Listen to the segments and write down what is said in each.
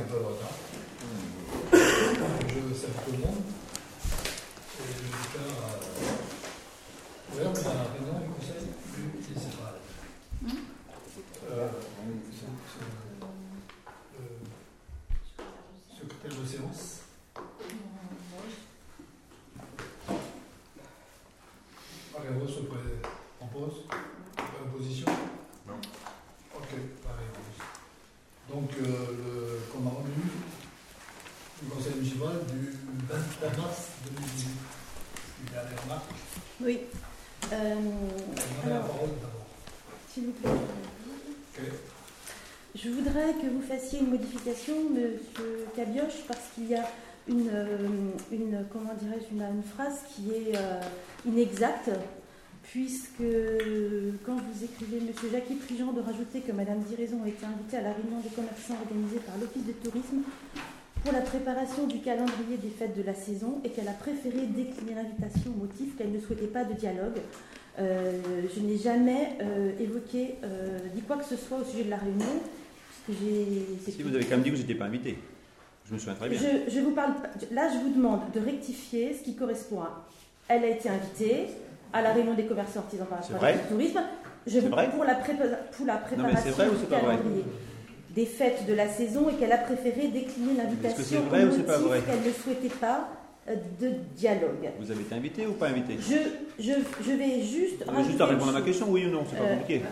un peu de retard. Je salue tout le monde. Et je vais faire euh, ouvert la réunion du conseil municipal. Euh, c'est- c'est, euh, secrétaire de séance. Marie Rose se pré- propose. Pas d'opposition Non. Ok, Marie Rose. Donc, euh, le compte rendu du conseil municipal du 23 mars 2018. Il y a des remarques. Oui. Euh, Je donne la alors, parole d'abord. s'il vous plaît. Ok. Je voudrais une modification, Monsieur Cabioche, parce qu'il y a une, euh, une comment dirais-je, une, phrase qui est euh, inexacte, puisque quand vous écrivez Monsieur Jacques Prigent de rajouter que Madame Diraison a été invitée à la réunion des commerçants organisée par l'Office de tourisme pour la préparation du calendrier des fêtes de la saison et qu'elle a préféré décliner l'invitation au motif qu'elle ne souhaitait pas de dialogue. Euh, je n'ai jamais euh, évoqué, euh, dit quoi que ce soit au sujet de la réunion, Si vous avez quand même dit que vous n'étiez pas invité. Je me souviens très bien. Je, je vous parle. Là, je vous demande de rectifier ce qui correspond à. Elle a été invitée à la réunion des commerçants artisans par du tourisme. Je vous, vrai pour la, prépa- pour la préparation vrai du calendrier des fêtes de la saison et qu'elle a préféré décliner l'invitation c'est vrai au ou c'est pas motif vrai qu'elle ne souhaitait pas de dialogue. Vous avez été invité ou pas invité? Je, je, je vais juste. Vous juste à répondre à ma question, oui ou non, c'est pas Euh, compliqué.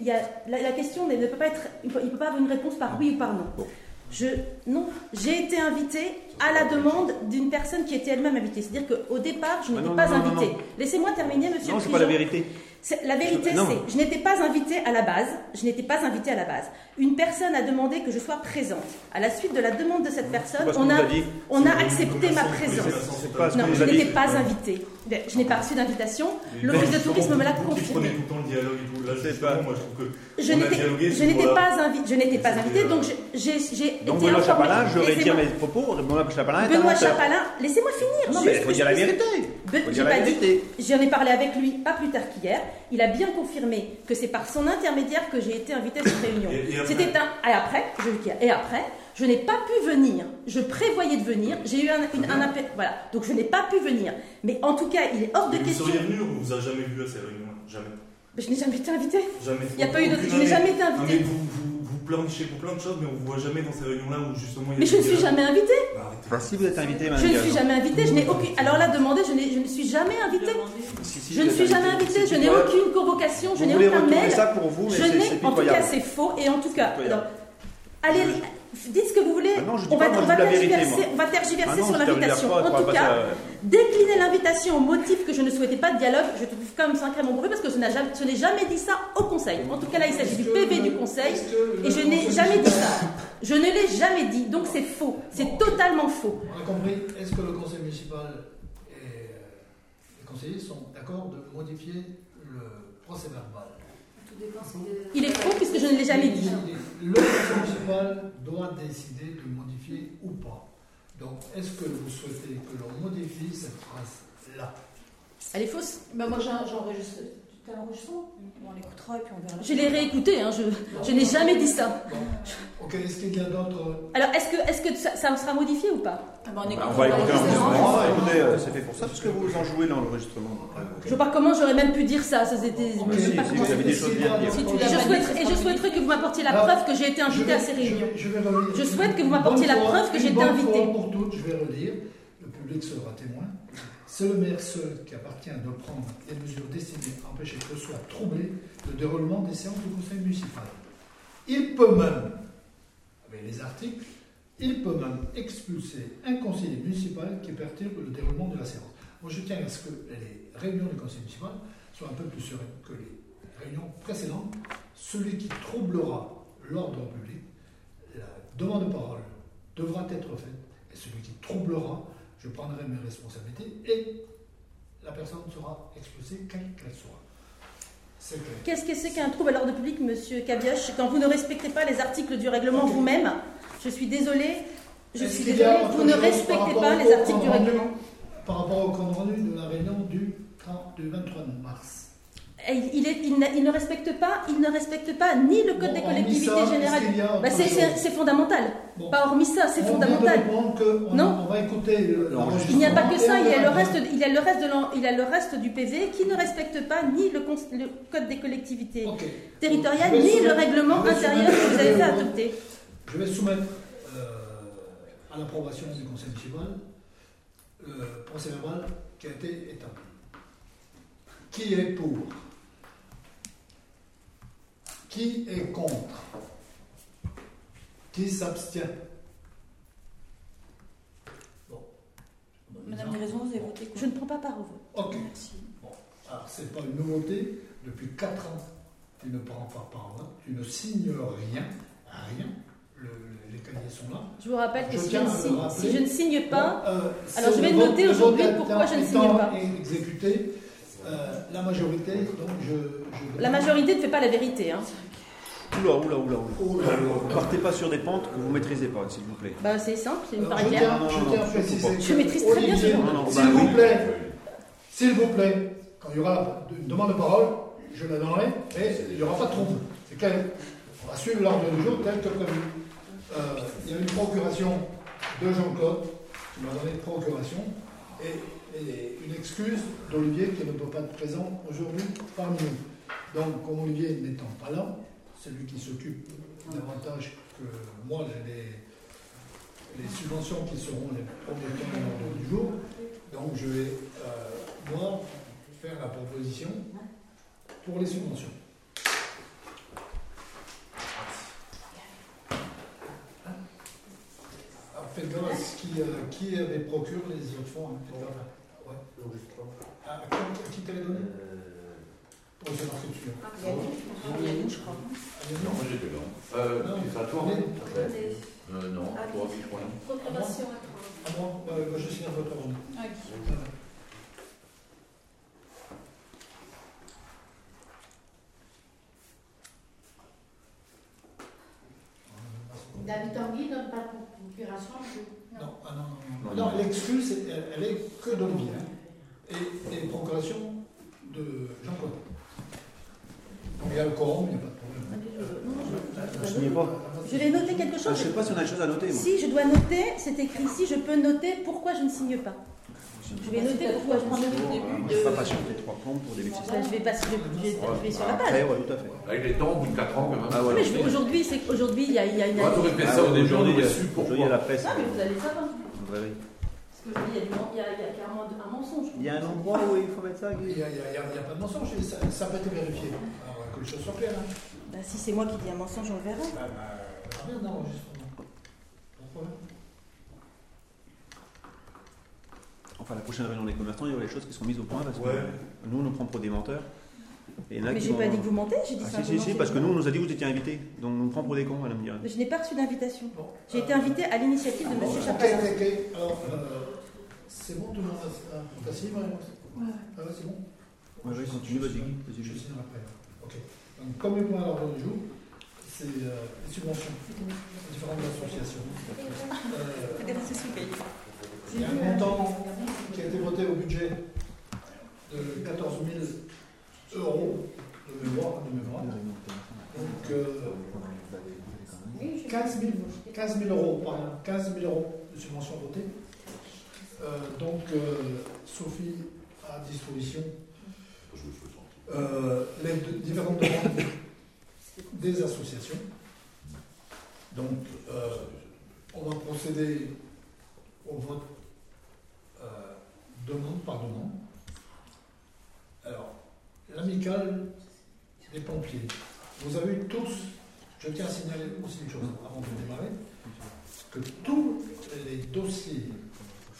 Y a- la, la question ne peut pas être. Il ne peut, pas avoir une réponse par oui ou par non. Bon. Je, non, j'ai été invitée à la demande d'une personne qui était elle-même invitée. C'est-à-dire qu'au départ, je Ah n'étais pas non. Laissez-moi terminer, monsieur Non, c'est pas la vérité. La vérité, c'est, je n'étais pas invitée à la base. Je n'étais pas invitée à la base. Une personne a demandé que je sois présente. À la suite de la demande de cette personne, on a, on a accepté ma présence. Non, je n'étais pas invitée. Je n'ai pas reçu d'invitation. L'office de tourisme me l'a confirmé. je n'étais, pas invitée, je n'étais pas invitée, euh, donc j'ai, j'ai, j'ai Donc été Benoît. Chapalin, je vais dire Laissez-moi- mes propos. Benoît Chapalin laissez-moi finir. Non, mais il faut dire la vérité. J'en ai parlé avec lui pas plus tard qu'hier. Il a bien confirmé que c'est par son intermédiaire que j'ai été invitée à cette réunion. C'était un. Et après, je vais dire, et après, je n'ai pas pu venir. Je prévoyais de venir. J'ai eu un, une- un appel. Voilà. Donc je n'ai pas pu venir. Mais en tout cas, il est hors de Et vous question. seriez venu, on vous a jamais vu à ces réunions? Jamais. Mais je n'ai jamais été invitée. Jamais. Il y a pas eu Aucune je n'ai jamais été Non, mais vous, pleurnichez pour plein de choses, mais on vous voit jamais dans ces réunions-là où justement il y a Mais je ne suis jamais invitée. Bah, si vous êtes invité, Je madame ne suis jamais invitée. Je n'ai aucune. Alors là, demandez. Je, je ne suis jamais invitée. Si, si, Je ne suis jamais invité. invitée. Je n'ai aucune convocation. Je n'ai aucun mail. ça pour vous, mais Je n'ai, en tout cas, c'est faux. Et en tout cas, allez, dites ce que vous voulez. Ah non, je dis on va, pas, on vérité, tergiverser, moi. on va tergiverser Ah non, sur l'invitation. En tout cas, ça, décliner l'invitation au motif que je ne souhaitais pas de dialogue, je trouve quand même sacrément bruit parce que je n'ai jamais, je jamais dit ça au Conseil. En tout cas, là, il s'agit du PV du Conseil. Et je n'ai jamais dit ça. Je ne l'ai jamais dit. Donc c'est faux. C'est totalement faux. On a compris. Est-ce que le conseil municipal et euh, les conseillers sont d'accord de modifier le procès verbal Il est faux puisque je ne l'ai jamais dit. Le municipal doit décider de modifier ou pas. Donc, est-ce que vous souhaitez que l'on modifie cette phrase-là? Elle est fausse. Bah moi j'enregistre. Tu as l'enregistrement On l'écoutera et puis on verra. Je l'ai réécouté. Hein. Je, je n'ai jamais dit ça. Bon. Ok, est-ce qu'il y a d'autres. Alors, est-ce que, est-ce que ça, ça sera modifié ou pas? Ah bah, on Bah, on va écouter l'enregistrement. l'enregistrement. Écoutez, euh, c'est fait pour ça, parce que vous en jouez dans l'enregistrement. Je vois pas comment j'aurais même pu dire ça. ça c'était, Ok, je si, pas si, comment vous avez des choses bien à dire. Si Et je, souhaiterais, et je souhaiterais que vous m'apportiez la Alors, preuve que j'ai été Je vais- à ces réunions. Je, je. Je souhaite que vous m'apportiez la preuve que j'ai été fois Pour toutes, je vais relire. Le public sera témoin. C'est le maire seul qui appartient de prendre les mesures destinées à empêcher que soit troublé le déroulement des séances du conseil municipal. Il peut même, avec les articles, il peut même expulser un conseiller municipal qui perturbe le déroulement de la séance. Moi, je tiens à ce que les réunions du conseil municipal soient un peu plus sereines que les réunions précédentes. Celui qui troublera l'ordre public, la demande de parole devra être faite, et celui qui troublera, je prendrai mes responsabilités, et la personne sera expulsée, quelle qu'elle soit. C'est clair. Qu'est-ce que c'est qu'un trouble à l'ordre public, monsieur Cabioche, quand vous ne respectez pas les articles du règlement vous-même? Je suis désolée. Je suis autre Vous ne respectez pas les articles du règlement. Par rapport au compte rendu de la réunion du, 30 du 23 mars? Il, il est- il n'a- il ne respecte pas, il ne respecte pas ni le code Bon, des collectivités générales. Bah, c'est- fondamental. Bon. Pas hormis ça, c'est On vient de fondamental. répondre que on, Non. on va écouter. Il n'y a pas que ça, il y a le reste, il y a le reste de l'en- il y a le reste du PV qui ne respecte pas ni le, cons- le code des collectivités territoriales ni le règlement intérieur que vous avez fait adopter. Je vais soumettre euh, à l'approbation du conseil municipal le procès verbal qui a été établi. Qui est pour? Qui est contre? Qui s'abstient? Bon. Madame Raison, vous avez voté quoi Je ne prends pas part au vote. Ok. Merci. Alors, ce n'est pas une nouveauté. Depuis 4 ans, tu ne prends pas part au vote. Tu ne signes rien. Rien. Le- les cahiers sont là. Je vous rappelle que Je si je, signe, si je ne signe pas, Bon, euh, alors je vais noter aujourd'hui pourquoi je ne signe pas. exécuté, euh, la majorité, donc je. je la majorité ne fait pas la vérité. Hein. Oula, oula, oula, oula. Là. Partez pas sur des pentes que vous maîtrisez pas, s'il vous plaît. Bah, c'est simple, c'est une Alors, paraît je clair. tiens, je à préciser. maîtrise très bien ce non, S'il bah vous plaît, s'il vous plaît, quand il y aura une demande de parole, je la donnerai, mais il n'y aura pas de trouble. C'est qu'elle on va suivre l'ordre du jour tel que prévu. Euh, il y a une procuration de Jean-Claude, qui m'a donné une procuration, et, et une excuse d'Olivier qui ne peut pas être présent aujourd'hui parmi nous. Donc, comme Olivier n'étant pas là, c'est lui qui s'occupe davantage que moi les, subventions qui seront les premiers temps de l'ordre du jour. Donc, je vais, euh, moi, faire la proposition pour les subventions. À ce qui, euh, qui avait procure les autres fonds. hein, Ah, qui- l'a donné Oh, c'est marqué dessus. hein. Il y a une, il y a une, je crois. Ah, il y a Non, moi j'étais là. Euh, Non. c'est à toi Euh, non, Ah, toi je crois. non. Proclamation à Ah bon bah, Je signe ordre. toi. David Tanguy donne pas de procuration. Non, ah non, non, non. Non, Non, non. l'excuse, elle, elle est que d'Olivier. Hein. Et, et procuration de Jean-Claude. Donc il y a le quorum, il n'y a pas de problème. Non, je- Je n'y ai pas. Je vais noter quelque Ah, chose. je sais pas si on a des choses à noter, moi. Si je dois noter, c'est écrit ici, je peux noter pourquoi je ne signe pas. Je vais noter pourquoi je ne signe pas. On ne va pas patienter trois plombs pour des bêtises. Bah, je vais pas, je vais, je vais- je vais sur la Après, page. ouais, tout à fait. Avec les temps, au bout de 4 ans, quand même. Ah. Mais je- aujourd'hui, c'est aujourd'hui, il y a, a une. T'aurais fait Ah, ça au début, on euh, su aujourd'hui, il y a pourquoi. la presse. Ah, mais vous allez savoir. Il y a, du, il y a, il y a clairement un mensonge. Il y a un endroit où il faut mettre ça, Il n'y a, pas de mensonge, ça, ça peut être vérifié. Alors que les choses soient claires. Hein. Bah, si c'est moi qui dis un mensonge, on le verra. Bah, bah. Pas de problème. Enfin, la prochaine réunion des commerçants, il y aura des choses qui seront mises au point parce que Ouais. nous, on nous prend pour des menteurs. Et Mais j'ai pas dit que vous mentez, j'ai dit Ah, si, si, parce que nous, on nous a dit que vous étiez invités. Donc, on nous prend pour des cons, madame Diane. Mais Je n'ai pas reçu d'invitation. Bon, J'ai été euh, invitée à l'initiative de bon, M. ok, Chapelas. ok, ok. Alors, euh, c'est bon, tout le monde a ah, Marie-Rose Ah ouais, c'est bon Ouais, ouais, continue, vas-y, Je signe après. Ok. Donc, comme le point à l'ordre du jour, c'est euh, les subventions aux différentes associations. Euh, il y a un montant qui a été voté au budget de 14 000 euros de mémoire. De mémoire. Donc, euh, 15 000, 15 000 euros, pardon, 15 000 euros de subventions votées. Euh, donc, euh, Sophie a à disposition euh, les différentes demandes des associations. Donc, on va procéder au vote demande par demande. Alors, l'amicale des pompiers. Vous avez tous, je tiens à signaler aussi une chose avant de démarrer, que tous les dossiers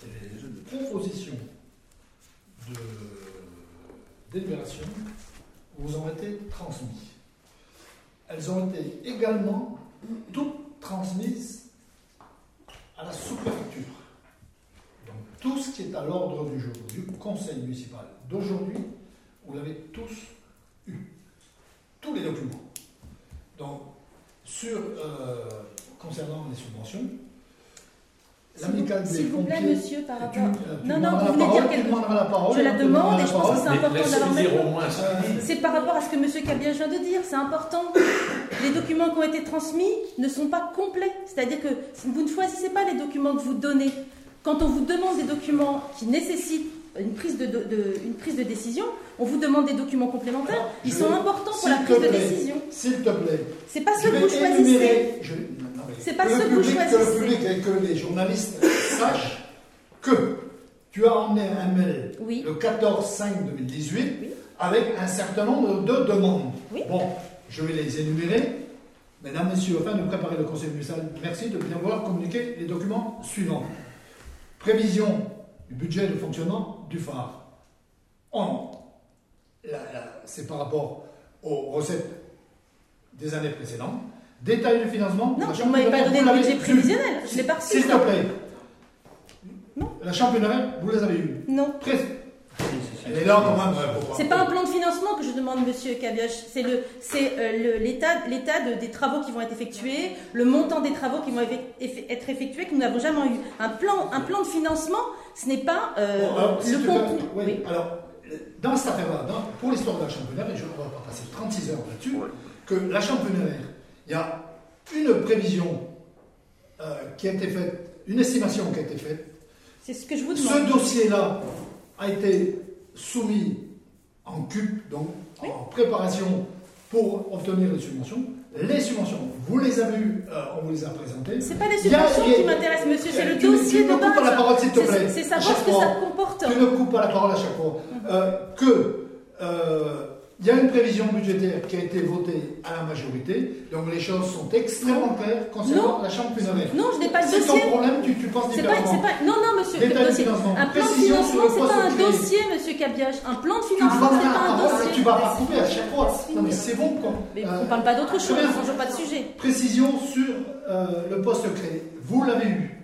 et les propositions de délibération vous ont été transmis. Elles ont été également toutes transmises à la sous-préfecture. Donc tout ce qui est à l'ordre du jour du conseil municipal d'aujourd'hui, vous l'avez tous eu. Tous les documents. Donc, euh, concernant les subventions, l'amicale des S'il vous plaît, pompiers. monsieur, par tu, rapport. euh, tu Non, non, demanderas vous la venez parole, dire tu quelque demanderas la parole, Je la demande demanderas et la je pense que parole. c'est important d'avoir dire au moins. Euh, C'est par rapport à ce que M. Cabia vient de dire, c'est important. Les documents qui ont été transmis ne sont pas complets. C'est-à-dire que vous ne choisissez pas les documents que vous donnez. Quand on vous demande des documents qui nécessitent une prise de, de- de- une prise de décision, on vous demande des documents complémentaires. Alors, Ils je sont vais- importants pour s'il la te prise de plaît, décision. S'il te plaît, C'est pas je ceux que vous choisissez. énumérer. je- non, mais C'est pas que que vous public, Que le public et que les journalistes sachent que tu as emmené un mail Oui. le 14-5-2018 Oui. avec un certain nombre de demandes. Oui. Bon, je vais les énumérer. Mesdames, Messieurs, afin de préparer le Conseil municipal, merci de bien vouloir communiquer les documents suivants. Prévision du budget de fonctionnement du phare. C'est par rapport aux recettes des années précédentes. Détail du financement. Non, vous ne m'avez pas donné le budget prévisionnel. Je l'ai pas. S'il te plaît. Non. La championnerie, vous les avez eues. Non. Très- Elle est là quand même. C'est pas un plan de financement que je demande, Monsieur Cabioche. C'est le, c'est euh, le- l'état, l'état de- des travaux qui vont être effectués, le montant des travaux qui vont effe- eff- être effectués que nous n'avons jamais eu. Un plan, un plan de financement, ce n'est pas euh, Bon, alors, si le contenu. oui. Alors, dans cette affaire-là, pour l'histoire de la championnerie, et je ne vais pas passer 36 heures là-dessus, que la championnerie, il y a une prévision euh, qui a été faite, une estimation qui a été faite. C'est ce que je vous demande. Ce dossier-là a été soumis en CUP, donc en préparation pour obtenir les subventions. Les subventions, vous les avez eues, euh, on vous les a présentées. C'est pas les subventions a- qui m'intéressent, monsieur, c'est le dossier tu de me coupes pas la base. parole, s'il te C'est- plaît. C'est savoir ce que fois. ça comporte. Tu ne coupes pas la parole à chaque fois. Euh, que il y a une prévision budgétaire qui a été votée à la majorité, donc les choses sont extrêmement claires concernant la championnerie. Non, je n'ai pas le C'est ton dossier. problème, tu, tu penses pas, différemment. c'est pas, non, non, monsieur, le dossier. Un plan de financement, c'est pas un dossier, monsieur Cabioche. Un plan de financement, c'est pas un parole, tu dossier. vas pas couper à chaque fois. Non mais c'est bon quoi. Mais Euh, on parle pas d'autre chose, on change pas de sujet. Précision sur euh, le poste créé. Vous l'avez eu.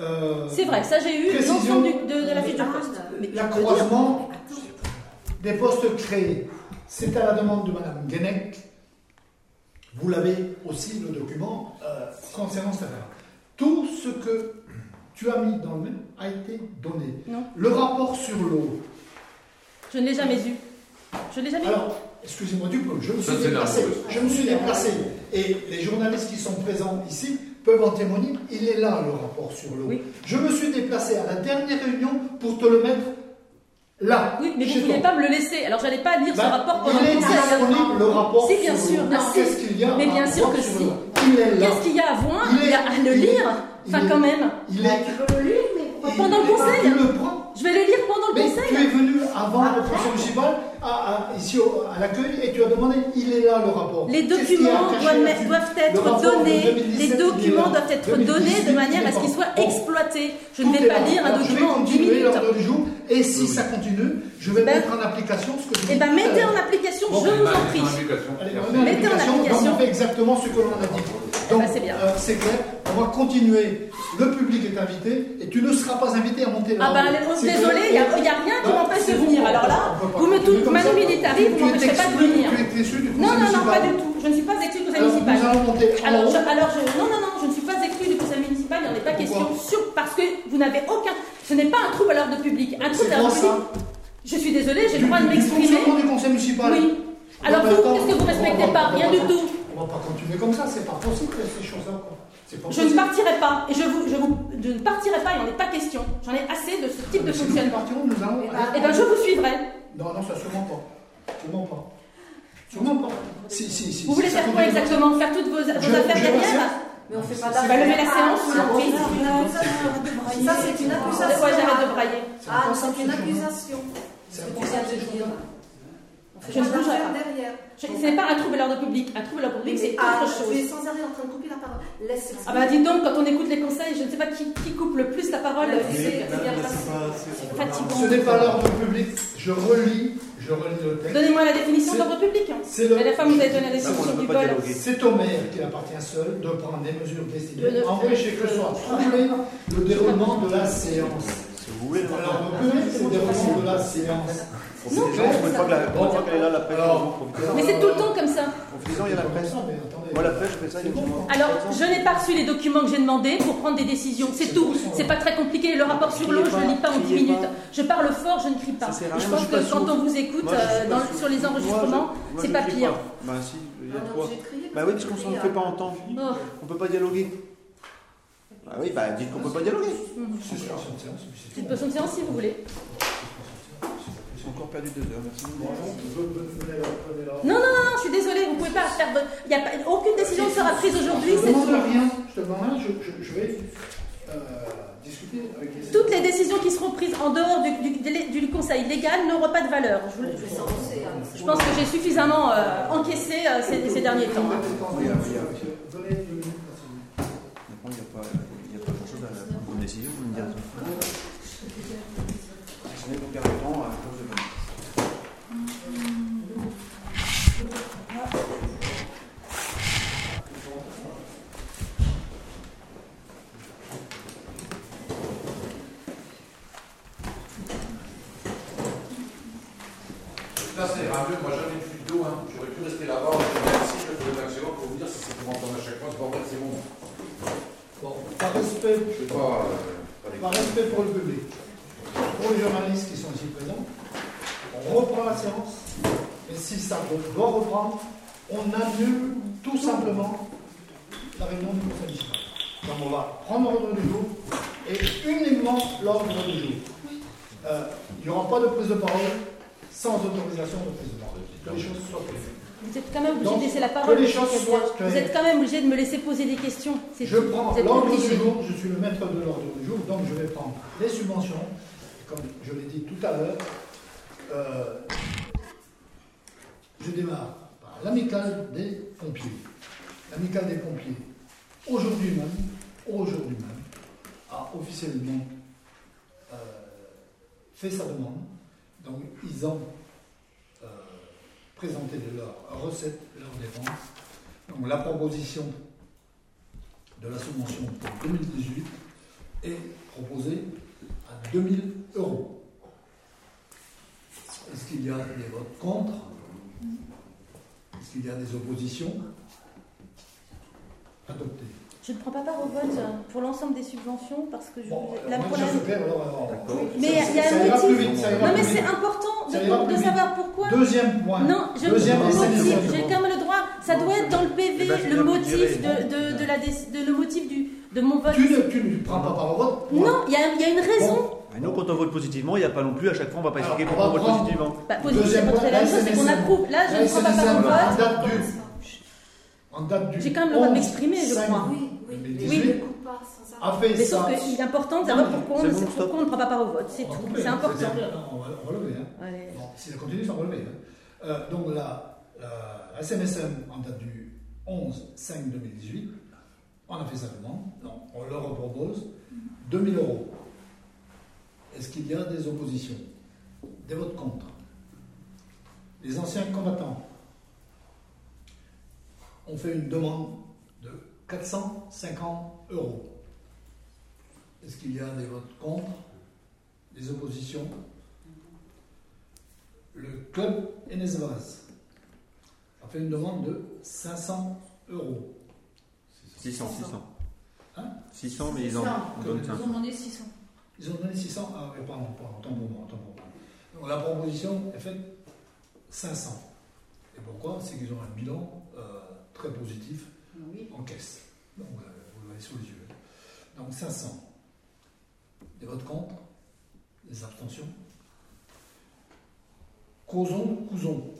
Euh, C'est vrai, ça j'ai eu Précision. l'ensemble de, de la fiche de poste. L'accroissement des postes créés, c'est à la demande de Madame Guenec. Vous l'avez aussi le document euh, concernant cette affaire. Tout ce que tu as mis dans le même a été donné. Non. Le rapport sur l'eau. je ne l'ai jamais eu. Je ne l'ai jamais eu. Alors, excusez-moi du peu, je me Ça, suis c'est déplacé. Je me suis déplacé. Et les journalistes qui sont présents ici peuvent en témoigner. Il est là, le rapport sur l'eau. Oui. Je me suis déplacé à la dernière réunion pour te le mettre là. Oui, mais vous ne voulez pas me le laisser. Alors j'allais pas lire ce Ben, rapport pendant il est le conseil. disponible, le rapport Si, bien sûr. Ah, si. Qu'est-ce qu'il y a Mais bien sûr que si. l'eau Il est là. Qu'est-ce qu'il y a à voir Il y a à le lire. Enfin, quand même. Il est. Tu peux le lire, mais pourquoi Pendant le il- conseil. Je vais le lire pendant le Mais conseil. tu es venu avant le conseil municipal, à, à- ici au- à l'accueil, et tu as demandé, il est là le rapport. Les documents doivent, être donnés, 2017, les documents doivent être 2018, donnés de manière à ce qu'ils soient Bon. exploités. Je Tout ne vais pas là. lire un Alors, document en Je 10 vais continuer minutes. l'ordre du jour, et si Oui, ça continue, je vais Ben, mettre en application ce que je Eh bien, tout à mettez en application, Bon, je vous en prie. Mettez en application, donc on fait exactement ce que l'on a dit. Donc, bah, c'est bien. euh, c'est clair, on va continuer. Le public est invité, et tu ne seras pas invité à monter Ah là. bah C'est désolé, il n'y a, rien qui Bah, m'empêche de venir. Alors là, vous me tout Manu. Militari, vous tu es m'empêcherez pas de exclu- venir. Tu es exclu du Non, non, non, pas du tout. Je ne suis pas exclue du conseil Alors, municipal. nous allons monter en Alors, je, alors je- non, non, non, je ne suis pas exclue du conseil municipal, il n'en est pas question. Sur, parce que vous n'avez aucun. Ce n'est pas un trouble à l'ordre public. Un trouble à l'ordre public. Je suis désolée, j'ai le droit de m'exprimer. du conseil municipal. Oui. Alors vous, qu'est-ce que vous va- respectez pas Rien du tout. On va pas continuer comme ça, c'est pas possible ces choses-là. Je ne partirai pas. Et je, vous, je, vous, je ne partirai pas, il n'en est pas question. J'en ai assez de ce type de Si nous fonctionnement. partirons, nous allons. Eh bien, je vous suivrai. Non, non, ça sûrement pas. Sûrement pas. Sûrement pas. Si, si, si. Vous si voulez ça faire quoi ça. exactement? Faire toutes vos, vos Je- affaires je derrière Mais on fait pas Tu vas lever la séance, Ah, vous l'avez prise. Ça, c'est une De accusation. quoi j'arrête de brailler Ah, c'est une accusation. C'est Ce un que concept, Je ne bougerai pas. derrière. Je- Ce n'est pas un trouble à l'ordre public. Un trouble à l'ordre public, c'est Ah, autre Tu es chose. sans arrêt en train de couper la parole. Laisse Ah bah dis donc, quand on écoute les conseils, je ne sais pas qui, qui coupe le plus la parole. C'est fatigant. Ce n'est pas l'ordre public. Je relis, je relis le texte. Donnez-moi la définition C'est- d'ordre public. hein. C'est le. La fois, vous avez donné la définition du. C'est au maire qu'il appartient seul de prendre des mesures destinées De à empêcher que soit troublé le déroulement de la séance. Alors, le public, c'est le déroulement de la séance. Une fois qu'elle est là, la presse, profitez-en. Mais c'est tout le temps comme ça. Il y a la presse. Moi, la presse, je fais ça. Alors, je n'ai pas reçu les documents que j'ai demandés pour prendre des décisions. C'est tout. C'est pas très compliqué. Le rapport sur l'eau, je ne le lis pas en 10 Criez minutes. Je parle fort, je ne crie pas. Je pense que quand on vous écoute euh, sur les enregistrements, c'est pas crie pire. Bah si, il y a de crier Bah oui, parce qu'on ne fait pas entendre. Oh. On peut pas dialoguer. Bah oui, bah dites qu'on peut pas dialoguer. Suspension de séance, et puis c'est tout. Suspension de séance si vous voulez. Sont encore perdu deux heures, merci. Là. Non, non, non, je suis désolée, vous pouvez pas faire. Il y a pas, aucune décision ne sera prise aujourd'hui. Je c'est demande rien, je te demande rien, je, je- je vais euh, discuter avec les Toutes les décisions qui seront prises en dehors du, du- du conseil légal n'auront pas de valeur. Je, vous Je pense que j'ai suffisamment euh, encaissé euh, ces, ces derniers temps. hein. Il n'y a pas, grand-chose à comme décision, on me dit. On est donc arrêtant à cause de Moi, j'avais une fuite d'eau. Hein. J'aurais pu rester là-bas. Je vais ici, je vais le maximum pour vous dire si c'est pour entendre à chaque fois. Pas vrai, c'est bon. Bon, par respect, Je vais pas. euh, par respect pour le public, pour les journalistes qui sont ici présents, on reprend la séance, et si ça doit reprendre, on annule tout simplement la réunion du conseil municipal. Donc on va prendre l'ordre du jour, et uniquement l'ordre du jour. Euh, il n'y aura pas de prise de parole sans autorisation de parole. Que les choses soient. Vous êtes quand même obligé de laisser la que parole. les monsieur choses Cabia. soient claires. Vous êtes quand même obligé de me laisser poser des questions. Je tout. prends l'ordre du jour, je suis le maître de l'ordre du jour, donc je vais prendre les subventions, comme je l'ai dit tout à l'heure. euh, je démarre par l'amicale des pompiers. L'amicale des pompiers, aujourd'hui même, aujourd'hui même, a officiellement euh, fait sa demande. Donc ils ont euh, présenté leurs recettes, leurs dépenses. Donc la proposition de la subvention pour 2018 est proposée à 2000 euros. Est-ce qu'il y a des votes contre? Est-ce qu'il y a des oppositions? Adopté. Je ne prends pas part au vote euh, pour l'ensemble des subventions parce que je, Bon, la problème. je alors, alors. Mais il y a un motif. vite, Non, mais c'est important de, savoir pourquoi. Deuxième point. Non, je Deuxième motif, j'ai quand même le droit. Ça doit être dans le PV, Eh ben, je le motif de, de, de la de- le motif du, de mon vote. Tu ne, tu ne prends pas part au vote moi. Non, il y, a- il y a une raison. Bon, Et nous, quand on vote positivement, il n'y a pas non plus, à chaque fois, on ne va pas expliquer pourquoi on vote prendre- positivement. Bah, Deuxième c'est la même chose, c'est qu'on approuve. Là, je ne prends pas part au vote. en date du, J'ai quand même le droit de 11, m'exprimer, je 5, crois. Oui, oui. 2018, Mais ne coupe pas sans a arrêt. fait Mais ça. sauf qu'il est important de savoir pourquoi on, bon, pourquoi on ne prend pas part au vote. C'est tout. C'est hein, important. non, On va on va lever. hein. Allez. Bon, si ça continue, ça va lever. hein. Euh, donc la, la, la SMSM en date du 11 5 2018, on a fait sa demande, donc on leur propose 2000 euros. Est-ce qu'il y a des oppositions Des votes contre Les anciens combattants? Ont fait une demande de 450 euros. Est-ce qu'il y a des votes contre Des oppositions? Le club Enesvaz a fait une demande de 500 euros. 600, 600. Hein? 600, mais ils en on donne Ils 500. ont demandé 600. Ils ont donné 600. Ah, oui, pardon, pardon, tant pour moi, tant pour moi. Donc la proposition est faite 500. Et pourquoi? C'est qu'ils ont un bilan euh, très positif Oui. en caisse. Donc euh, vous l'avez sous les yeux. Donc 500. Des votes contre Des abstentions Causons, cousons.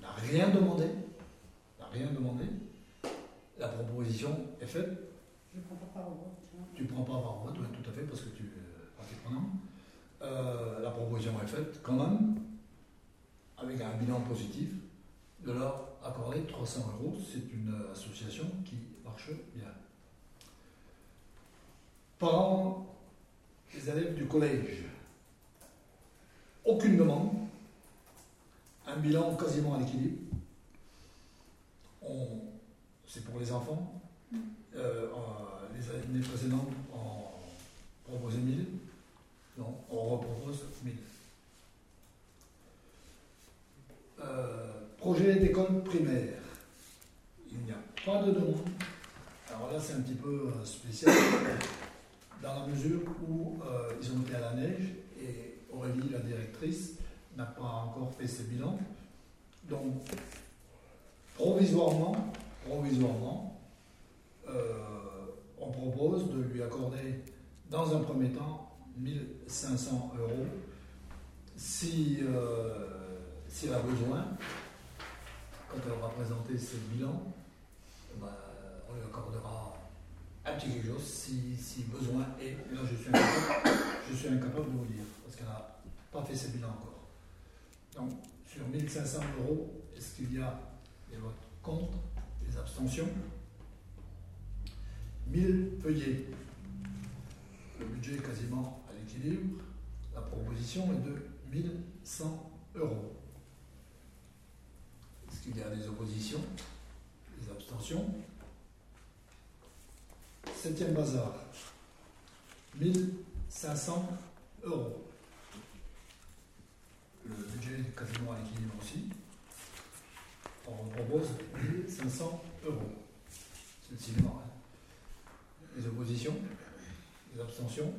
N'a rien demandé. N'a rien demandé. La proposition est faite. Je ne prends pas part au vote. Tu ne prends pas part au vote, ouais, tout à fait, parce que tu es partie prenante. Euh, la proposition est faite quand même, avec un bilan positif, de leur accorder 300 euros. C'est une association qui marche bien. Parents des élèves du collège, aucune demande, un bilan quasiment à l'équilibre. On- C'est pour les enfants. Euh, euh, les années précédentes, on proposait 1000. Non, on repropose 1000. Primaire, il n'y a pas de demande. Alors là, c'est un petit peu euh, spécial, dans la mesure où euh, ils ont été à la neige et Aurélie, la directrice, n'a pas encore fait ses bilans. Donc, provisoirement, provisoirement, euh, on propose de lui accorder, dans un premier temps, 1500 euros si, s'il a besoin, quand elle aura présenté ses bilans, ben, on lui accordera un petit quelque chose si, si besoin est. Là, je suis, incapable, je suis incapable de vous dire, parce qu'elle n'a pas fait ses bilans encore. Donc, sur 1500 euros, est-ce qu'il y a des votes contre, des abstentions? 1000 feuillets. Le budget est quasiment à l'équilibre. La proposition est de 1100 euros. Est-ce qu'il y a des oppositions Des abstentions Septième bazar. 1500 euros. Le budget est quasiment à l'équilibre aussi. On propose 1500 euros. C'est le cinéma. Hein. Les oppositions Les abstentions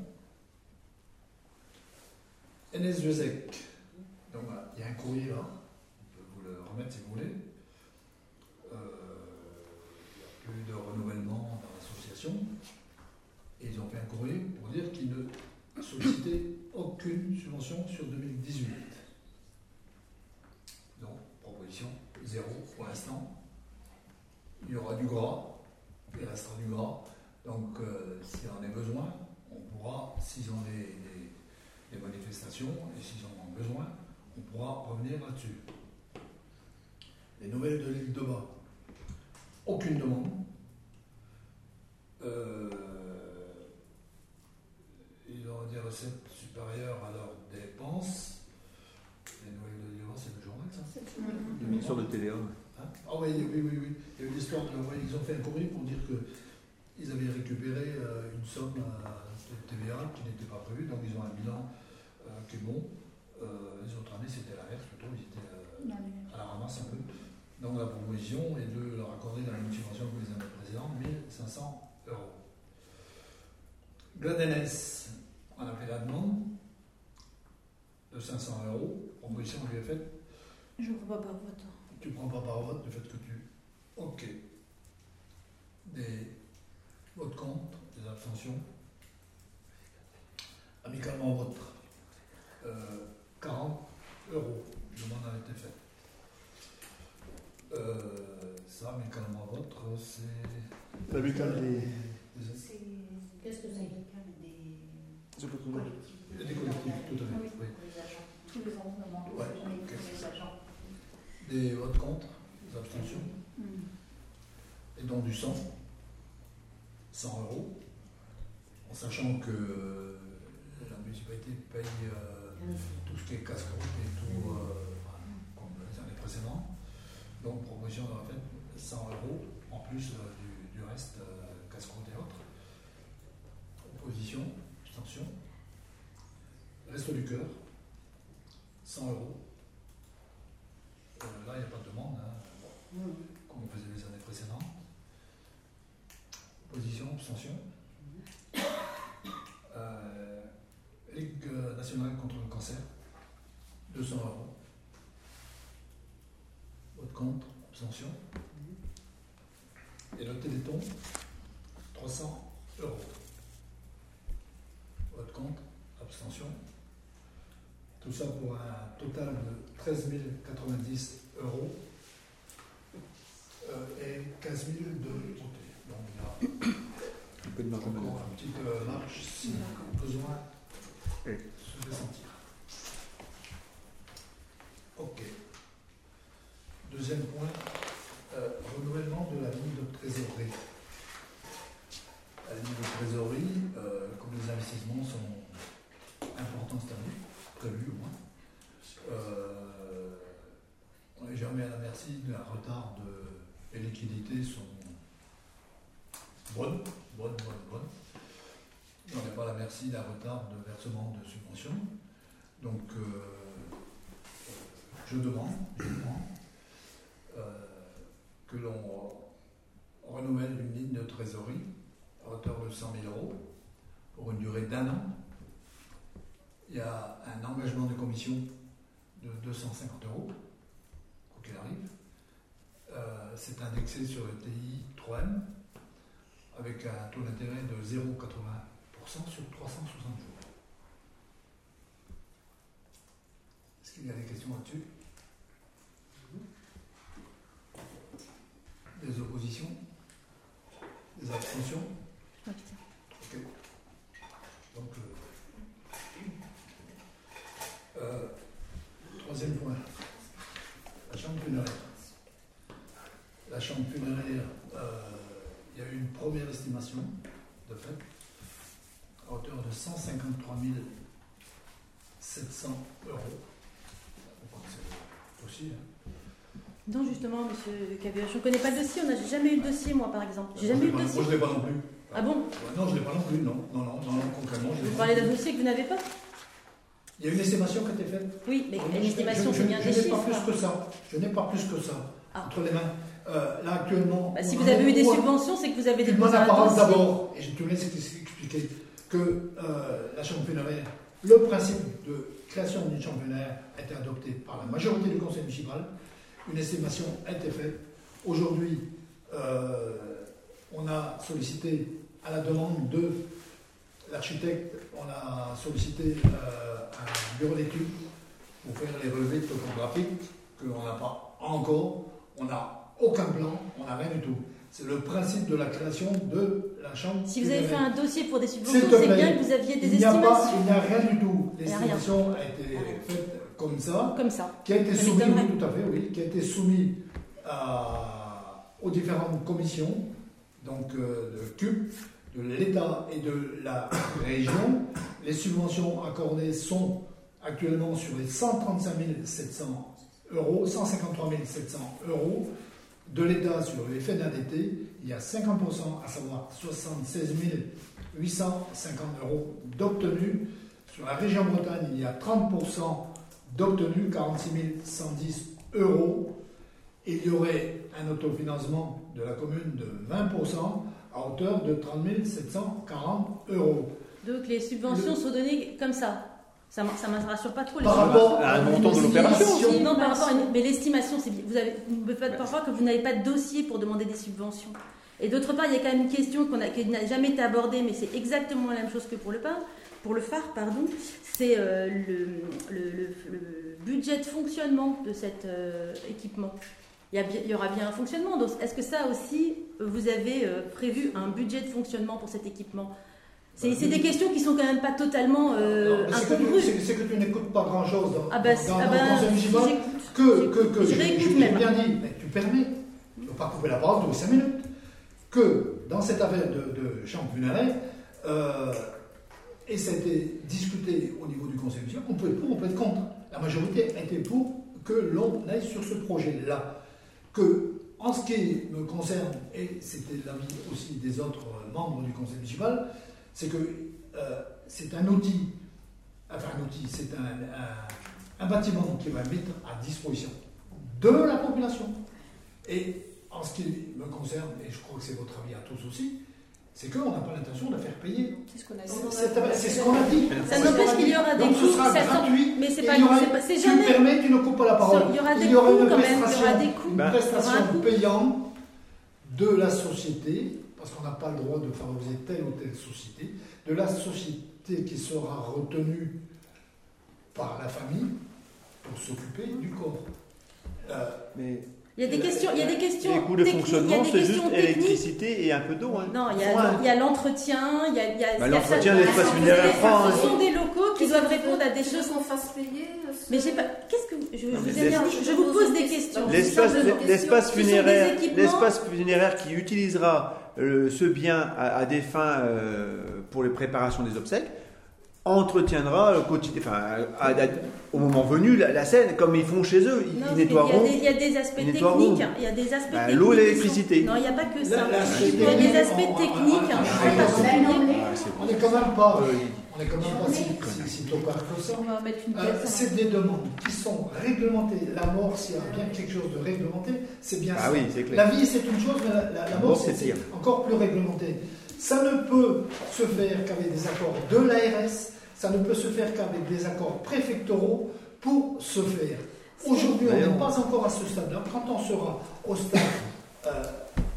NS Jezek. Donc voilà, il y a un courrier là. Remettre si vous voulez. Euh, il n'y a plus de renouvellement dans l'association. Et ils ont fait un courrier pour dire qu'ils ne sollicitaient aucune subvention sur 2018. Donc, proposition zéro pour l'instant. Il y aura du gras, il restera du gras. Donc, euh, s'il en a besoin, on pourra, s'ils ont des- des manifestations et s'ils en ont besoin, on pourra revenir là-dessus. Les nouvelles de l'île de Bas. Aucune demande. Euh, ils ont des recettes supérieures à leurs dépenses. Les nouvelles de l'île de Bas, c'est le journal, ça Une histoire de TVA. Hein ah oui, oui, oui, oui. Il y a eu l'histoire de. oui, ils ont fait un courrier pour dire qu'ils avaient récupéré euh, une somme euh, de TVA qui n'était pas prévue, donc ils ont un bilan euh, qui est bon. Euh, les autres années, c'était l'inverse, plutôt, ils étaient euh, à la ramasse un peu. Donc la proposition est de leur accorder la même subvention que les années précédentes, 1500 euros. Gladenès, on a fait la demande de 500 euros. Proposition lui est faite Je ne vois pas par vote. tu prends pas par vote le fait que tu. Ok. Des votes contre, des abstentions. Amicalement vote. Euh, 40 euros. La demande a été faite. Euh, ça, amicalement vote, c'est. L'amical des. des- C'est- Qu'est-ce que c'est Des collectifs? Des collectifs, tout à fait, Oui. Tous les ans, on Ouais, agents. Des votes contre, des abstentions. Et donc du 100, 100 euros, en sachant que la municipalité paye euh, tout ce qui est casse-croûte et tout, euh, enfin, comme les années précédentes. Donc proposition de la fête, 100 euros en plus euh, du, du reste, euh, casse-croûte et autres. Opposition, abstention. Reste du cœur, 100 euros. Euh, là, il n'y a pas de demande, hein, bon, comme on faisait les années précédentes. Opposition, abstention. Euh, Ligue nationale contre le cancer, 200 euros. Contre, abstention. Et le Téléthon, 300 euros. Vote contre, abstention. Tout ça pour un total de 13 090 euros euh, et 15 000 de côté. Donc il y a Un peu de marge encore une petite euh, marge si besoin Oui. se fait sentir. Ok. Deuxième point, euh, renouvellement de la ligne de trésorerie. La ligne de trésorerie, euh, comme les investissements sont importants cette année, prévus au moins, euh, on n'est jamais à la merci d'un retard de, les liquidités sont bonnes, bonnes, bonnes, bonnes. On n'est pas à la merci d'un retard de versement de subventions. Donc, je demande, que l'on renouvelle une ligne de trésorerie à hauteur de 100 000 euros pour une durée d'un an. Il y a un engagement de commission de 250 euros, quoi qu'il arrive. Euh, c'est indexé sur le TI 3M avec un taux d'intérêt de 0,80% sur 360 jours. Est-ce qu'il y a des questions là-dessus? Des oppositions Des abstentions Ok. Donc, euh, euh, troisième point. La chambre funéraire. La chambre funéraire, euh, il y a eu une première estimation, de fait, à hauteur de 153 700 euros. C'est aussi. hein. Non, justement, monsieur Cabioche, on ne connaît pas le dossier, on n'a jamais eu de dossier, moi, par exemple. J'ai jamais je eu dossier. Moi, je ne l'ai pas non plus. Ah bon? Non, je ne l'ai pas non plus, non. Non, non, non, concrètement, je Vous parlez d'un dossier que vous n'avez pas? Il y a une estimation qui a été faite. Oui, mais Je- une je- estimation, je- c'est bien je des n'ai pas plus que ça. Je n'ai pas plus que ça Ah. entre les mains. Euh, là, actuellement. Bah, si vous avez eu des subventions, c'est que vous avez Tu des demandes la parole d'abord, et je te laisse expliquer que euh, la funéraire, le principe de création d'une funéraire a été adopté par la majorité du conseil municipal. Une estimation a été faite. Aujourd'hui, euh, on a sollicité, à la demande de l'architecte, on a sollicité euh, un bureau d'études pour faire les relevés topographiques que l'on n'a pas encore. On n'a aucun plan, on n'a rien du tout. C'est le principe de la création de la chambre. Si vous avez fait un dossier pour des subventions, c'est bien que vous aviez des il a pas, estimations. il n'y a rien du tout. A. L'estimation a été faite comme ça, Comme ça. qui a été Ça oui, tout à fait, oui, qui a été soumis à- aux différentes commissions, donc euh, de CUP, de l'État et de la région. Les subventions accordées sont actuellement sur les 135 700 euros, 153 700 euros. De l'État sur les FNADT, il y a 50%, à savoir 76 850 euros d'obtenus. Sur la région Bretagne, il y a 30% d'obtenus, 46 110 euros. Il y aurait un autofinancement de la commune de 20% à hauteur de 30 740 euros. Donc les subventions sont données comme ça. Ça ne me rassure pas trop les Par subventions. rapport à un montant de l'opération. Non, par rapport à une- Mais l'estimation, c'est bien. Vous avez vous me faites parfois que vous n'avez pas de dossier pour demander des subventions. Et d'autre part, il y a quand même une question qu'on a- qui n'a jamais été abordée, mais c'est exactement la même chose que pour le phare. Pour le phare, pardon, c'est euh, le, le- le- le budget de fonctionnement de cet euh, équipement. Il y, a bien- il y aura bien un fonctionnement. Donc, est-ce que ça aussi, euh, vous avez euh, prévu un budget de fonctionnement pour cet équipement? C'est des questions qui sont quand même pas totalement euh, c'est que tu- n'écoutes pas grand-chose dans, Ah bah, dans, ah le bah, que, que, que Je j'ai même. bien dit, mais tu permets, tu ne peux pas couper la parole tous les 5 minutes, que dans cette affaire de, de euh, et ça a été discuté au niveau du conseil municipal, on peut être pour, on peut être contre. La majorité était pour que l'on aille sur ce projet-là. Que, en ce qui me concerne, et c'était l'avis aussi des autres membres du conseil municipal, c'est que euh, c'est un outil, enfin un outil, c'est un- un bâtiment qui va mettre à disposition de la population. Et en ce qui me concerne, et je crois que c'est votre avis à tous aussi, c'est qu'on n'a pas l'intention de faire payer. C'est ce qu'on a dit. C'est c'est ce qu'on a dit. Ça n'empêche qu'il y aura des Donc ce coûts, sera ça gratuit. mais c'est pas- c'est c'est tu jamais- me permets, tu ne coupes pas la parole. Il y aura des coûts une quand même, il y aura prestation, des coûts. une prestation payante de la société, parce qu'on n'a pas le droit de favoriser telle ou telle société, de la société qui sera retenue par la famille pour s'occuper du corps. Euh, Mais Il y a des questions, il y a des questions les coûts de techniques, il y a fonctionnement, des c'est juste électricité et un peu d'eau. Hein. Non, il y a, Point. il y a l'entretien, il y a, il y a- Bah, l'entretien de l'espace ce funéraire sont- franc, Ce sont des locaux qui doivent répondre à des choses. qu'on fasse payer euh, ce- Mais j'ai pas. Qu'est-ce que je, Non, vous ai bien dit Je vous pose des questions. L'espace, funéraire, l'espace funéraire qui utilisera euh, ce bien à, à des fins euh, pour les préparations des obsèques entretiendra au quotidien, enfin, à- à- au moment venu la, la scène comme ils font chez eux. Ils, Non, ils nettoieront. Il y, a des, il y a des aspects techniques. Il y a des aspects Bah, l'eau l'électricité. sont- Non, il n'y a pas que ça. La- la Il y a des aspects techniques. hein, On n'est quand même pas, Euh, on est quand même pas si, si, si Euh, pièce. c'est des demandes qui sont réglementées. La mort, s'il y a bien quelque chose de réglementé, c'est bien Ah ça. oui, c'est clair. La vie, c'est une chose, mais la, mort, c'est encore plus réglementé. Ça ne peut se faire qu'avec des accords de l'ARS, ça ne peut se faire qu'avec des accords préfectoraux pour se faire. Aujourd'hui, on n'est pas encore à ce stade-là. Quand on sera au stade euh,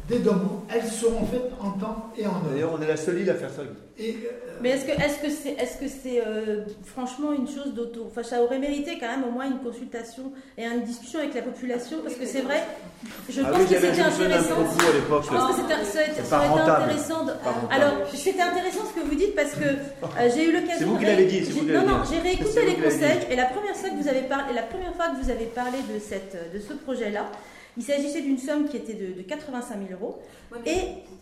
des demandes, elles seront faites en temps et en heure. D'ailleurs, on est la seule île à faire ça. Et, euh, Mais est-ce que est-ce que c'est est-ce que c'est euh, franchement une chose d'auto Enfin, ça aurait mérité quand même au moins une consultation et une discussion avec la population parce que c'est vrai. Je Ah pense oui, que c'était intéressant. à. Je pense que c'était- ça, ça intéressant. de-. Alors, c'était intéressant ce que vous dites parce que euh, j'ai eu l'occasion. C'est vous qui l'avez dit, vous Non, non, j'ai réécouté les conseils et la première fois que vous avez parlé, la première fois que vous avez parlé de cette, de ce projet-là, il s'agissait d'une somme qui était de, de 85 000 euros. Et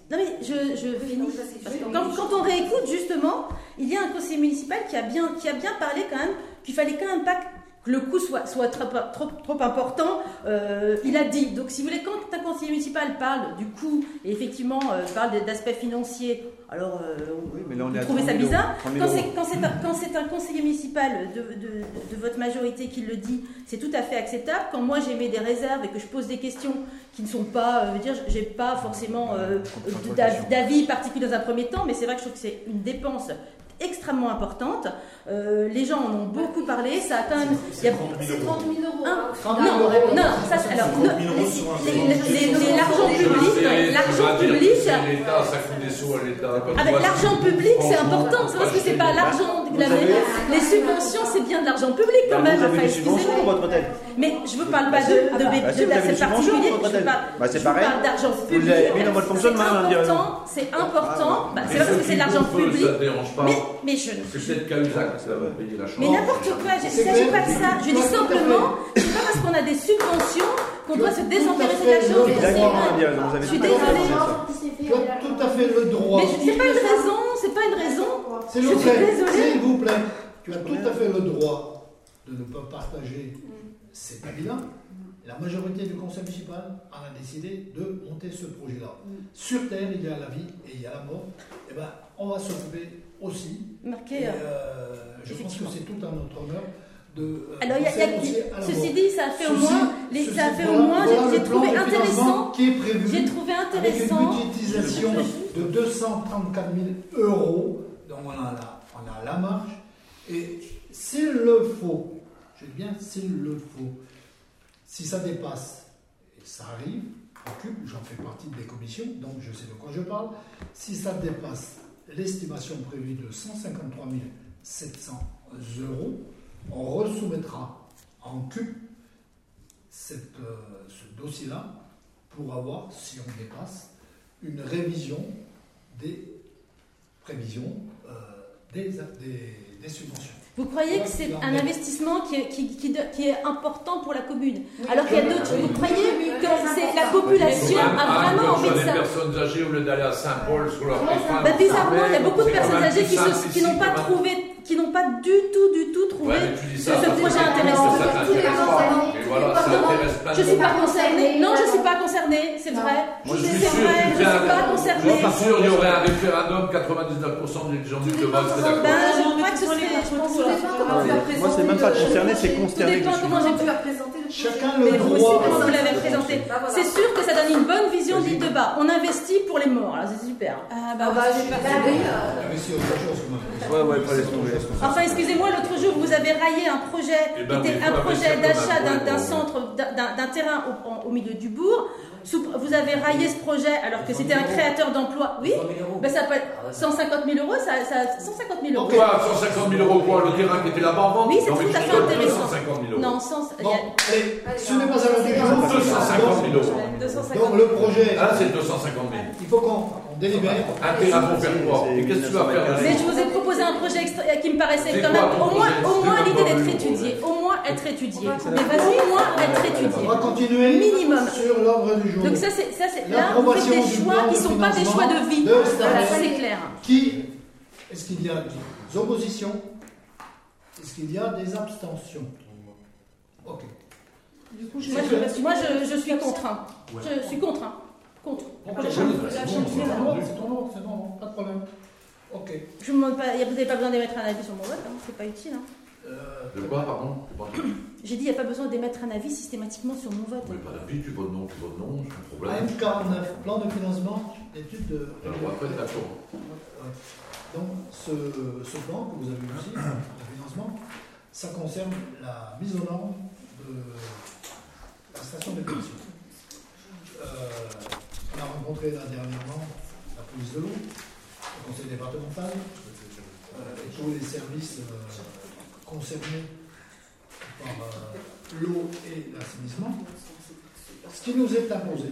non mais je, je finis. Parce que quand, quand on réécoute justement, il y a un conseiller municipal qui a bien, qui a bien parlé quand même qu'il fallait quand même pas que le coût soit, soit trop, trop, trop important. Euh, il a dit. Donc si vous voulez, quand un conseiller municipal parle du coût et effectivement euh, parle d'aspects financiers, alors euh, Oui, mais là, on vous est à trouvez 30 ça 000 bizarre euros. 30 000 quand c'est, quand, c'est un, conseiller municipal de, de- de votre majorité qui le dit, c'est tout à fait acceptable. Quand moi j'émets des réserves et que je pose des questions qui ne sont pas, euh, je veux dire, j'ai pas forcément euh, d'av- d'avis particulier dans un premier temps, mais c'est vrai que je trouve que c'est une dépense extrêmement importante. Euh, les gens en ont beaucoup parlé, ça a quand même. il y a- C'est 30 000 euros. Hein hein. 30 000 non, euros. non, ça c'est alors 50 000 non, euros sur un les- zéro. les- les- les- l'argent public, l'argent public, L'État, ça coûte des sous à l'État. ah l'argent public, c'est important. C'est parce que c'est pas l'argent de la Vous avez- mairie. Les subventions, c'est bien de l'argent public quand Bah, même. Vous avez Enfin, des subventions excusez-moi. pour votre hôtel Mais je ne parle pas de, de, Bah, de, vous subventions particulier. Je parle, Bah, c'est je pareil. parle d'argent Vous public. l'avez mis dans votre C'est important. C'est important. Bah, c'est Mais parce que c'est de l'argent public. Ça pas. Mais, je ne. C'est peut-être Cahuzac qui va payer la chambre. Mais n'importe quoi, il ne C'est s'agit pas de ça. Je dis simplement, c'est pas parce qu'on a des subventions qu'on doit se désintéresser de la chose. C'est Je suis tout à fait désolée. raison. tu as tout à fait le droit. Mais c'est pas une raison, c'est pas une raison. S'il Je vous suis plaît, s'il vous plaît, tu as tout à fait le droit de ne pas partager cet avis-là. La majorité du conseil municipal en a décidé de monter ce projet-là. Sur Terre, il y a la vie et il y a la mort. Et ben, on va s'occuper aussi. Marqué. Et, euh, euh, je pense que c'est tout à notre honneur de. euh, Alors, il y a- y a- ceci dit, ça a fait au moins, les- ça a fait au moins, voilà j'ai- trouvé intéressant, j'ai trouvé Avec intéressant. une budgétisation de 234 000 euros. Donc on a la, on a la marge. Et s'il le faut, je dis bien s'il le faut, si ça dépasse, et ça arrive, j'en fais partie des commissions, donc je sais de quoi je parle, si ça dépasse l'estimation prévue de 153 700 euros, on resoumettra en cube cette, euh, ce dossier-là pour avoir, si on dépasse, une révision des prévisions euh, des, subventions. Vous croyez que c'est un investissement qui est, qui, qui- qui est important pour la commune Alors qu'il y a d'autres. Vous croyez que c'est la population a vraiment envie de des ça personnes âgées au lieu d'aller à Saint-Paul sur leur Bah, bizarrement, il y a beaucoup de personnes âgées qui, n'ont pas trouvé, qui n'ont pas du tout, du tout trouvé Ouais, tu ce, ça, projet intéressant. Je suis monde. pas concernée. Non, je suis pas concernée, c'est vrai. Moi, je suis c'est sûr vrai, qu'il je suis pas concernée. Je suis sûr il y aurait un référendum, 99% des gens du Global seraient d'accord. Je crois que ce serait. Je pense Tout dépend comment tu as Moi, c'est même pas le- concerné, c'est Tout consterné. que dépend comment j'ai as présenté le Chacun le Mais vous aussi, droit. comment vous l'avez présenté Bah. C'est sûr que ça donne une bonne vision de l'île de bas. On investit pour les morts, c'est super. Ah Ah bah, bah, j'ai pas pas Ah, chose quand même. Ouais, ouais, pas laisse tomber. Enfin, excusez-moi, l'autre jour, vous avez raillé un projet Eh qui ben était un projet d'achat d'un centre, d'un- terrain au milieu du bourg. Sous- Vous avez raillé ce projet alors que c'était un créateur d'emploi. Oui, ben ça peut être 150 000 euros, ça, ça 150 000 euros. Pourquoi 150 000 euros quoi Le terrain qui était là-bas en vente Oui, c'est tout à fait intéressant. 250 000 euros. Non, sans, il y Bon, a allez, ce n'est pas à l'heure du jour. 250 000 euros. 250 Donc le projet, Ah, c'est 250 000. il faut qu'on on délibère. Un terrain pour faire quoi C'est Et qu'est-ce que tu vas faire Mais je vous ai proposé un projet extra- qui me paraissait quand même au moins, au l'idée d'être étudié, au moins être étudié, mais vas-y, au moins être étudié. On va continuer Minimum. sur l'ordre du jour. Donc ça c'est ça c'est là vous faites des choix qui de sont pas des choix de vie. Voilà, Starbucks. c'est clair. Qui Est-ce qu'il y a des oppositions Est-ce qu'il y a des abstentions Ok. Du coup, je Moi, je, moi, je, je suis contraint. Je suis contraint. Contre. Contre. c'est bon, c'est ton nom, c'est ton nom, pas de problème. Ok. Je vous demande pas, vous n'avez pas besoin d'émettre un avis sur mon vote, hein, c'est pas utile. hein. Euh, De quoi, pardon J'ai pas dit, il n'y a pas besoin d'émettre un avis systématiquement sur mon vote. Oui, pas d'avis, tu votes non, tu votes non, c'est un problème. AM49, plan de financement, étude de. Alors après, d'accord. Ouais. Donc, ce, ce plan que vous avez vu ici, de financement, ça concerne la mise aux normes de la station d'épuration. Euh, on a rencontré là dernièrement la police de l'eau, le conseil départemental, euh, et tous les services euh, concernés par euh, l'eau et l'assainissement. Ce qui nous est imposé,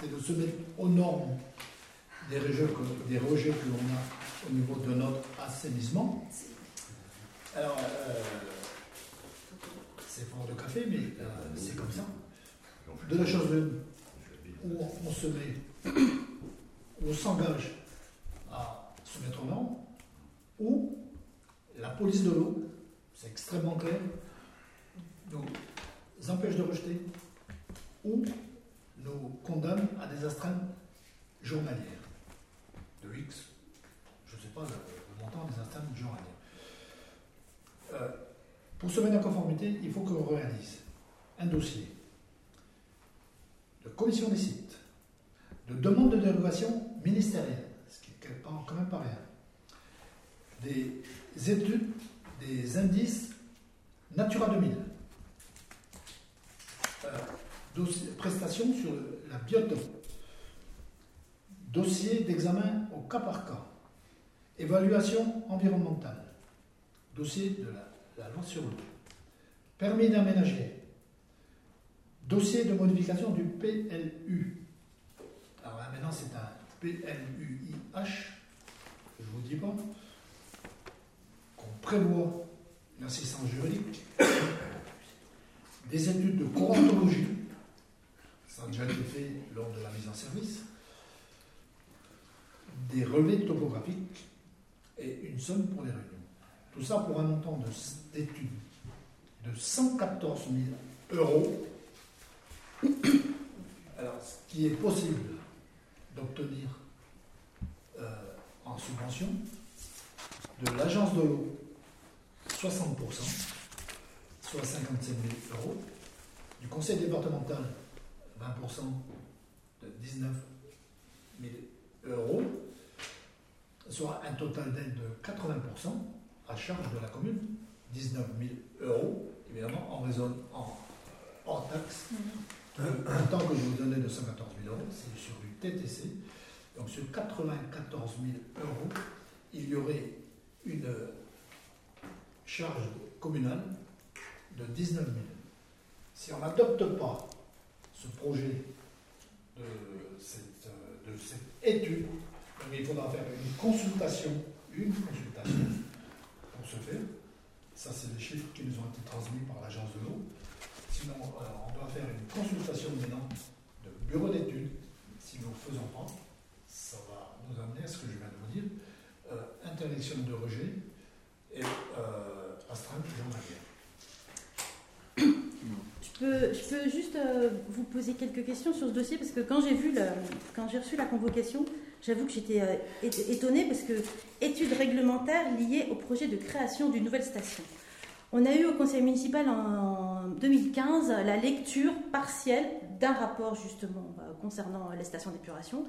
c'est de se mettre aux normes des rejets que, l'on a au niveau de notre assainissement. Alors, c'est fort de café, mais c'est comme ça. De la chose d'une, où on, se met, on s'engage à se mettre aux normes, ou la police de l'eau, c'est extrêmement clair, nous empêche de rejeter, ou nous condamne à des astreintes journalières de X, je ne sais pas le, montant des astreintes journalières. Euh, pour se mettre en conformité, il faut qu'on réalise un dossier de commission des sites, de demande de dérogation ministérielle, ce qui est quand même pas rien, des études, des indices Natura 2000, euh, prestations sur la biotope, dossier d'examen au cas par cas, évaluation environnementale, dossier de la, la loi sur l'eau, permis d'aménager, dossier de modification du PLU. Alors là, maintenant, c'est un PLUIH, je vous dis pas, qu'on prévoit une assistance juridique, des études de courantologie, ça a déjà été fait lors de la mise en service, des relevés topographiques et une somme pour les réunions. Tout ça pour un montant de- d'études de 114 000 euros. Alors, ce qui est possible d'obtenir euh, en subvention de l'agence de l'eau, 60%, soit 57 000 euros, du conseil départemental, 20% de 19 000 euros, soit un total d'aide de 80% à charge de la commune, 19 000 euros, évidemment en raison en hors taxe. Le montant que je vous donnais de 114 000 euros, c'est sur du TTC. Donc sur 94 000 euros, il y aurait une charge communale de 19 000. Si on n'adopte pas ce projet de cette, de cette étude, mais il faudra faire une consultation, une consultation pour ce faire. Ça, c'est des chiffres qui nous ont été transmis par l'agence de l'eau. Sinon, euh, on doit faire une consultation maintenant de bureau d'études. Si nous ne faisons pas, ça va nous amener à ce que je viens de vous dire euh, interdiction de rejet et euh, astreinte journalière. Je peux, je peux juste euh, vous poser quelques questions sur ce dossier parce que quand j'ai vu quand j'ai reçu la convocation, j'avoue que j'étais étonnée parce que études réglementaires liées au projet de création d'une nouvelle station. On a eu au conseil municipal en 2015 la lecture partielle d'un rapport justement euh, concernant les stations d'épuration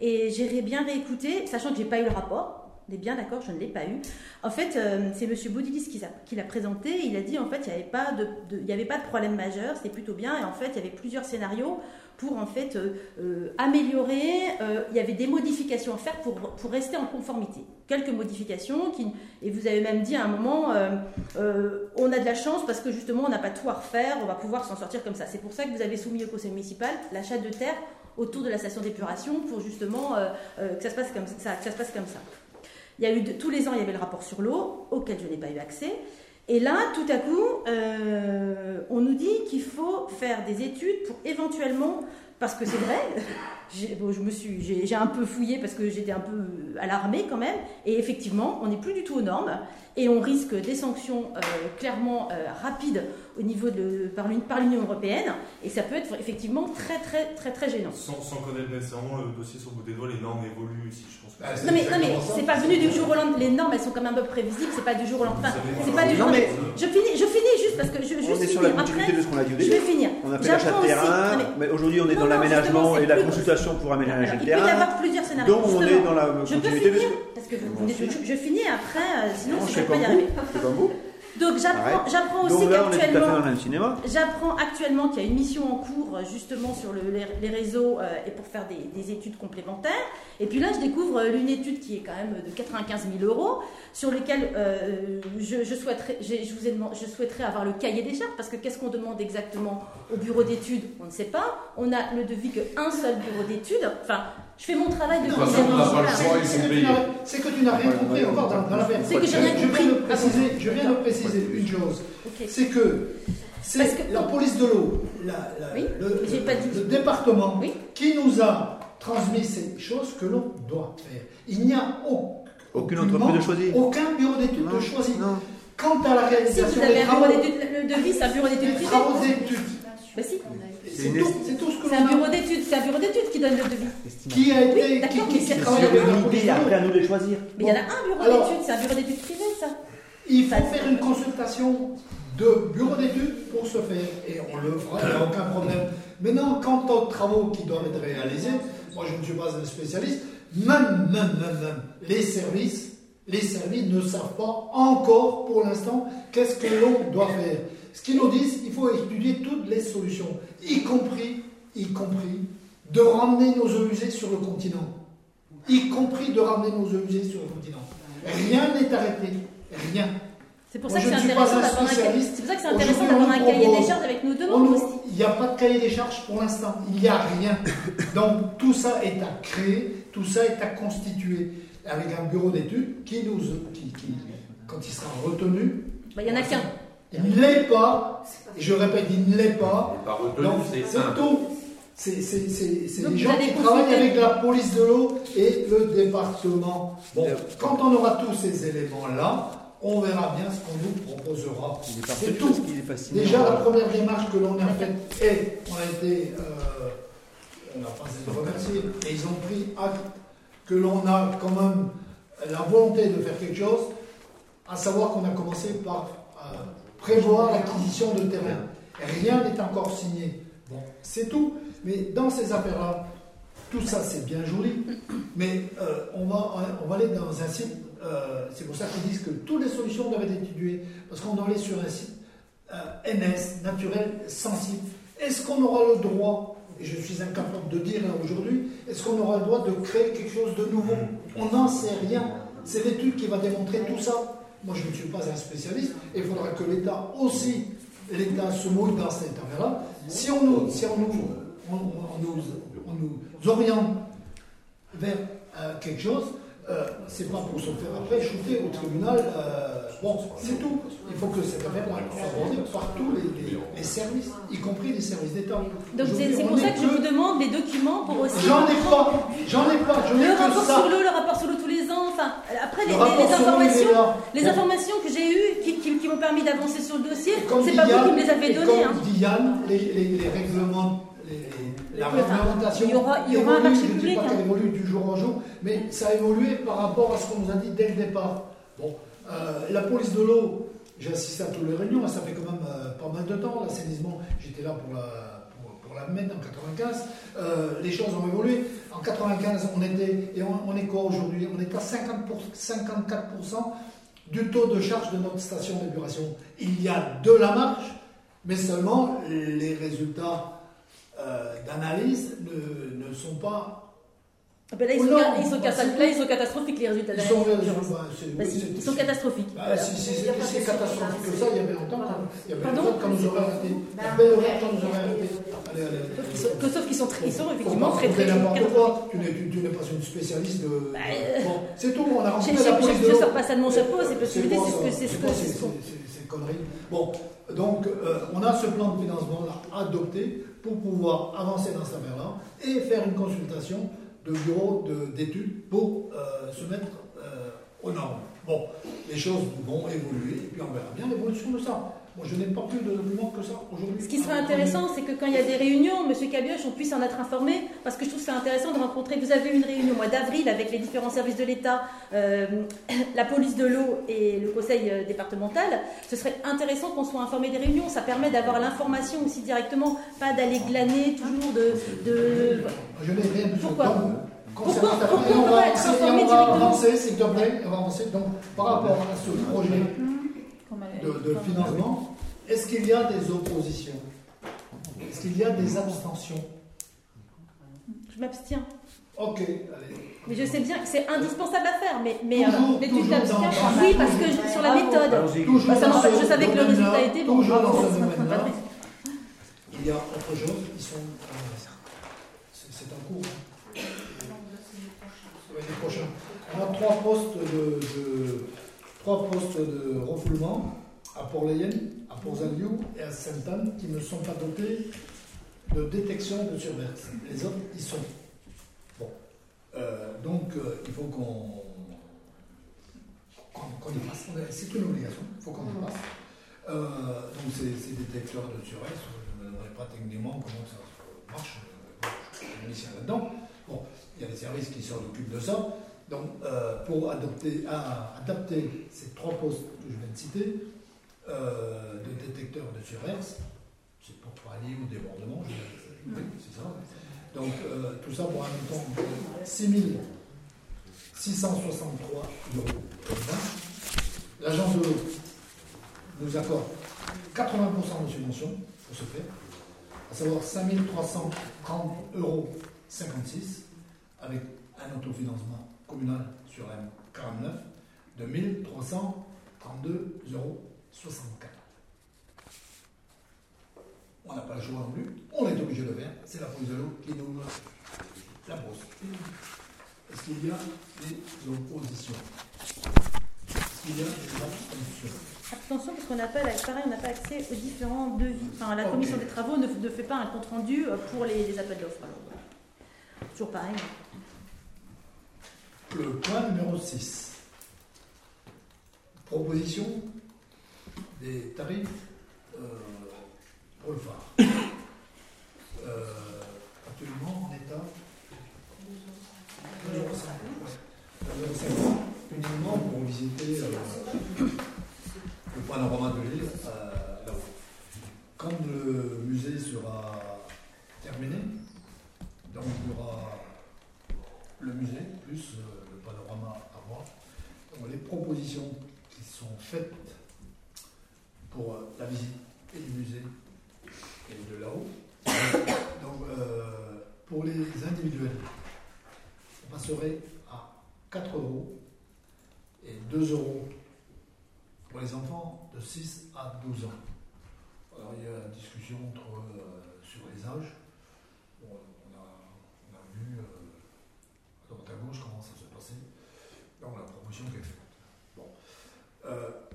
et j'ai bien réécouté, sachant que j'ai pas eu le rapport. On est bien d'accord, je ne l'ai pas eu. En fait, euh, c'est M. Baudilis qui, l'a- présenté. Il a dit en fait il n'y avait de, avait pas de problème majeur, c'était plutôt bien. Et en fait, il y avait plusieurs scénarios pour en fait euh, euh, améliorer. euh, il y avait des modifications à faire pour, rester en conformité. Quelques modifications qui, et vous avez même dit à un moment, on a de la chance parce que justement on n'a pas tout à refaire, on va pouvoir s'en sortir comme ça. C'est pour ça que vous avez soumis au conseil municipal l'achat de terre autour de la station d'épuration pour justement que ça se passe comme ça. Ça se passe comme ça. Il y a eu tous les ans, il y avait le rapport sur l'eau, auquel je n'ai pas eu accès. Et là, tout à coup, euh, on nous dit qu'il faut faire des études pour éventuellement, parce que c'est vrai, j'ai bon, je me suis, j'ai un peu fouillé parce que j'étais un peu alarmée quand même. Et effectivement, on n'est plus du tout aux normes et on risque des sanctions euh, clairement euh, rapides au niveau de par l'Uni- par l'Union européenne. Et ça peut être effectivement très très très très gênant. Sans, sans connaître nécessairement le dossier sur le bout des doigts, les normes évoluent aussi, je pense. que Bah, c'est- Non mais, non mais c'est pas venu du jour au lendemain. Les normes elles sont quand même un peu prévisibles. C'est pas du jour au lendemain. Voilà. pas du Non, jour. mais- Je finis, je finis juste parce que je On juste est sur la continuité de ce qu'on a dit au je vais finir. On a fait l'achat de terrain, non, mais- mais aujourd'hui on est Non, dans l'aménagement et la plus- consultation pour aménager le il peut y terrain. avoir plusieurs scénarios. Donc on est dans la continuité de ce parce que vous- je, je- je finis après, euh, sinon Non, je ne vais pas y arriver. Donc j'apprends, aussi qu'actuellement, j'apprends actuellement qu'il y a une mission en cours euh, justement sur le- les, les réseaux euh, et pour faire des, des études complémentaires. Et puis là, je découvre une étude qui est quand même de 95 000 euros, sur lequel euh, je, je souhaiterais, je vous ai demandé- je souhaiterais avoir le cahier des charges parce que qu'est-ce qu'on demande exactement au bureau d'études? On ne sait pas. On a le devis qu'un seul bureau d'études. Enfin, je fais mon travail de De toute façon, on n'a pas le choix, ils C'est que tu n'as- rien compris encore dans, dans l'affaire. C'est que j'ai rien Je compris. viens de préciser, je viens de préciser une chose. C'est que c'est la police de l'eau, la- la- Oui, le, département, Oui. qui nous a transmis ces choses que l'on doit faire. Il n'y a au- Aucune aucunement entreprise de choisir. Aucun bureau d'études de Non, choisi. non. Quant à la Si réalisation vous avez des un bureau d'études, le devis, c'est un bureau d'études des privé. travaux d'études, si. C'est tout, c'est tout ce que C'est un bureau d'études, c'est un bureau d'études qui donne le devis. Qui a été, Oui, qui, d'accord, qui- mais qui c'est- une idée, après à nous de choisir. Mais il y en a un bureau d'études, c'est un bureau d'études privé, ça. Il faut faire une consultation de bureau d'études pour se faire, et on le fera, il n'y a aucun problème. Maintenant, quant aux travaux qui doivent être réalisés, moi je ne suis pas un spécialiste, même, même, même, même, les services, les services ne savent pas encore pour l'instant qu'est-ce que l'on doit faire. Ce qu'ils nous disent, il faut étudier toutes les solutions, y compris, y compris, de ramener nos eaux usées sur le continent. Y compris de ramener nos eaux usées sur le continent. Rien n'est arrêté. Rien. C'est pour un pour ça que c'est intéressant d'avoir un cahier des charges avec nos demandes aussi. Il n'y a pas de cahier des charges pour l'instant. Il n'y a rien. Donc tout ça est à créer, tout ça est à constituer avec un bureau d'études qui nous, qui, qui- quand il sera retenu, Bah, Il y en a qu'un. Il ne l'est pas. Et je répète, il ne l'est pas. Pas retenu, Donc c'est tout. C'est les gens qui travaillent avec la police de l'eau et le département. Bon, quand on aura tous ces éléments-là, on verra bien ce qu'on nous proposera. Est C'est de tout. est. Déjà, la première démarche que l'on a faite, et on a été, euh, on n'a pas à se remercier, et ils ont pris acte que l'on a quand même la volonté de faire quelque chose, à savoir qu'on a commencé par euh, prévoir l'acquisition de terrain. Rien n'est encore signé. Bon, c'est tout. Mais dans ces affaires-là, tout ça c'est bien joli, mais euh, on, va, on va aller dans un site, euh, c'est pour ça qu'ils disent que toutes les solutions doivent être étudiées, parce qu'on doit aller sur un site euh, NS, naturel, sensible. Est-ce qu'on aura le droit, et je suis incapable de dire là aujourd'hui, est-ce qu'on aura le droit de créer quelque chose de nouveau? On n'en sait rien. C'est l'étude qui va démontrer tout ça. Moi, je ne suis pas un spécialiste, il faudra que l'État aussi, l'État se mouille dans cette affaire-là. Si on nous, si on nous, on, on nous, on nous oriente vers euh, quelque chose, euh, c'est pas pour se faire après shooter au tribunal. euh, bon, c'est tout. Il faut que cette affaire soit abordée par tous les, les- les services, y compris les services d'État. Donc c'est pour ça que je vous demande les documents pour aussi. J'en ai pas, j'en ai pas, je Le rapport ça. sur l'eau, le rapport sur l'eau tous les ans, enfin, après les, informations, les informations que j'ai eues qui, qui- qui m'ont permis d'avancer sur le dossier, c'est pas vous qui me les avez données. Comme hein. dit Yann, les, règlements, la réglementation. il y aura- il y aura un évolue. marché Je ne dis public, pas hein. qu'elle évolue du jour au jour, mais ça a évolué par rapport à ce qu'on nous a dit dès le départ. Bon, euh, la police de l'eau, j'ai assisté à toutes les réunions, ça fait quand même euh, pas mal de temps, l'assainissement, j'étais là pour la, pour, pour la mettre en 95. Euh, les choses ont évolué. En 95, on était, et on, on est quoi aujourd'hui? On est à 50 pour- 54% du taux de charge de notre station d'épuration. Il y a de la marge, mais seulement les résultats euh, d'analyse ne, ne sont pas Ah ben là, ils, sont, non, ca- ils sont bah, cata- c'est- là, ils sont catastrophiques, les résultats Ils sont, l'occurrence. bah, Bah, si, c'est- ils sont catastrophiques. Ah, Voilà. si si Il y a c'est pas si de catastrophique que ça, il y avait longtemps. Il y avait Pardon longtemps quand nous aurait arrêté. Bah, belle ouais, horreur quand nous aurait arrêté. Allez, allez. Que- sauf qu'ils sont, très- ils sont Faut effectivement très très catastrophiques. quoi. Tu n'es pas une spécialiste de. Bah, euh, Bon, c'est tout. On a Je rencontré je- la police de je l'eau. sors pas ça de mon chapeau, c'est possibilité, quoi, c'est ce que c'est ce que c'est c'est connerie. Bon, donc euh, on a ce plan de financement là adopté pour pouvoir avancer dans cette affaire-là et faire une consultation de bureau de- d'études pour euh, se mettre euh, aux normes. Bon, les choses vont évoluer et puis on verra bien l'évolution de ça. Moi, je n'ai pas plus de documents que ça aujourd'hui. Ce qui serait intéressant, c'est que quand il y a des réunions, Monsieur Cabioche, on puisse en être informé, parce que je trouve que c'est intéressant de rencontrer. Vous avez une réunion au mois d'avril avec les différents services de l'État, euh, la police de l'eau et le conseil euh, départemental. Ce serait intéressant qu'on soit informé des réunions. Ça permet d'avoir l'information aussi directement, pas d'aller glaner toujours de. de... Je n'ai rien tout. Pourquoi Pourquoi Pourquoi on on va on va avancer, s'il te plaît, on va avancer. Donc, par rapport à ce projet de, financement, est-ce qu'il y a des oppositions? Est-ce qu'il y a des abstentions? Je m'abstiens. Ok, allez. Mais je sais bien que c'est indispensable à faire, mais, mais Toujours, euh, toujours d'abstention, dans- oui, parce que je- sur la méthode. Toujours Bah, ça ce je savais que le résultat était bon. Toujours dans ce domaine-là, il y a autre chose qui sont. euh, c'est en cours. hein. L'année prochaine. On a trois postes de, de- trois postes de refoulement à Port-Layenne, à Port-Zaliou et à Sainte-Anne qui ne sont pas dotés de détection de surverse. Les autres y sont. Bon. Euh, donc euh, il faut qu'on y passe. C'est une obligation, il faut qu'on y passe. Euh, donc ces, détecteurs de surverse, je ne demanderai pas techniquement comment ça marche. Je suis là-dedans. Bon, il y a des services qui s'en occupent de ça. Donc, pour à- adapter ces trois postes que je viens de citer, euh, de détecteurs de surverse, c'est pour pallier au débordement, c'est ça. Donc, euh, tout ça pour un montant de 6 663 euros. L'agence de l'eau nous accorde 80% de subvention pour ce faire, à savoir 5 330 euros 56, avec un autofinancement communal sur la 49 de 1332 euros 64. On n'a pas le choix non plus, on est obligé de le faire, c'est la police de l'eau qui nous la pose. Est-ce qu'il y a des oppositions? Est-ce qu'il y a des abstentions Attention, parce qu'on n'a pas, pareil, on n'a pas accès aux différents devis. Enfin, la commission des travaux ne, ne fait pas un compte rendu euh, pour les, les appels d'offres. Voilà. Toujours pareil. Le point numéro 6. Proposition des tarifs pour le phare. Euh, actuellement en état 2,50 euros. Ouais. 2,50 euros. Uniquement pour visiter euh, le panorama de l'île euh, là-haut. Quand le musée sera terminé, donc il y aura le musée plus euh, le panorama à voir. Donc, les propositions qui sont faites pour euh, la visite et du musée et de là-haut. Donc euh, pour les individuels, on passerait à 4 euros et 2 euros pour les enfants de 6 à 12 ans. Alors il y a une discussion entre, euh, sur les âges. On, a, vu à droite à gauche comment ça se passait dans la proposition qui est faite. Bon.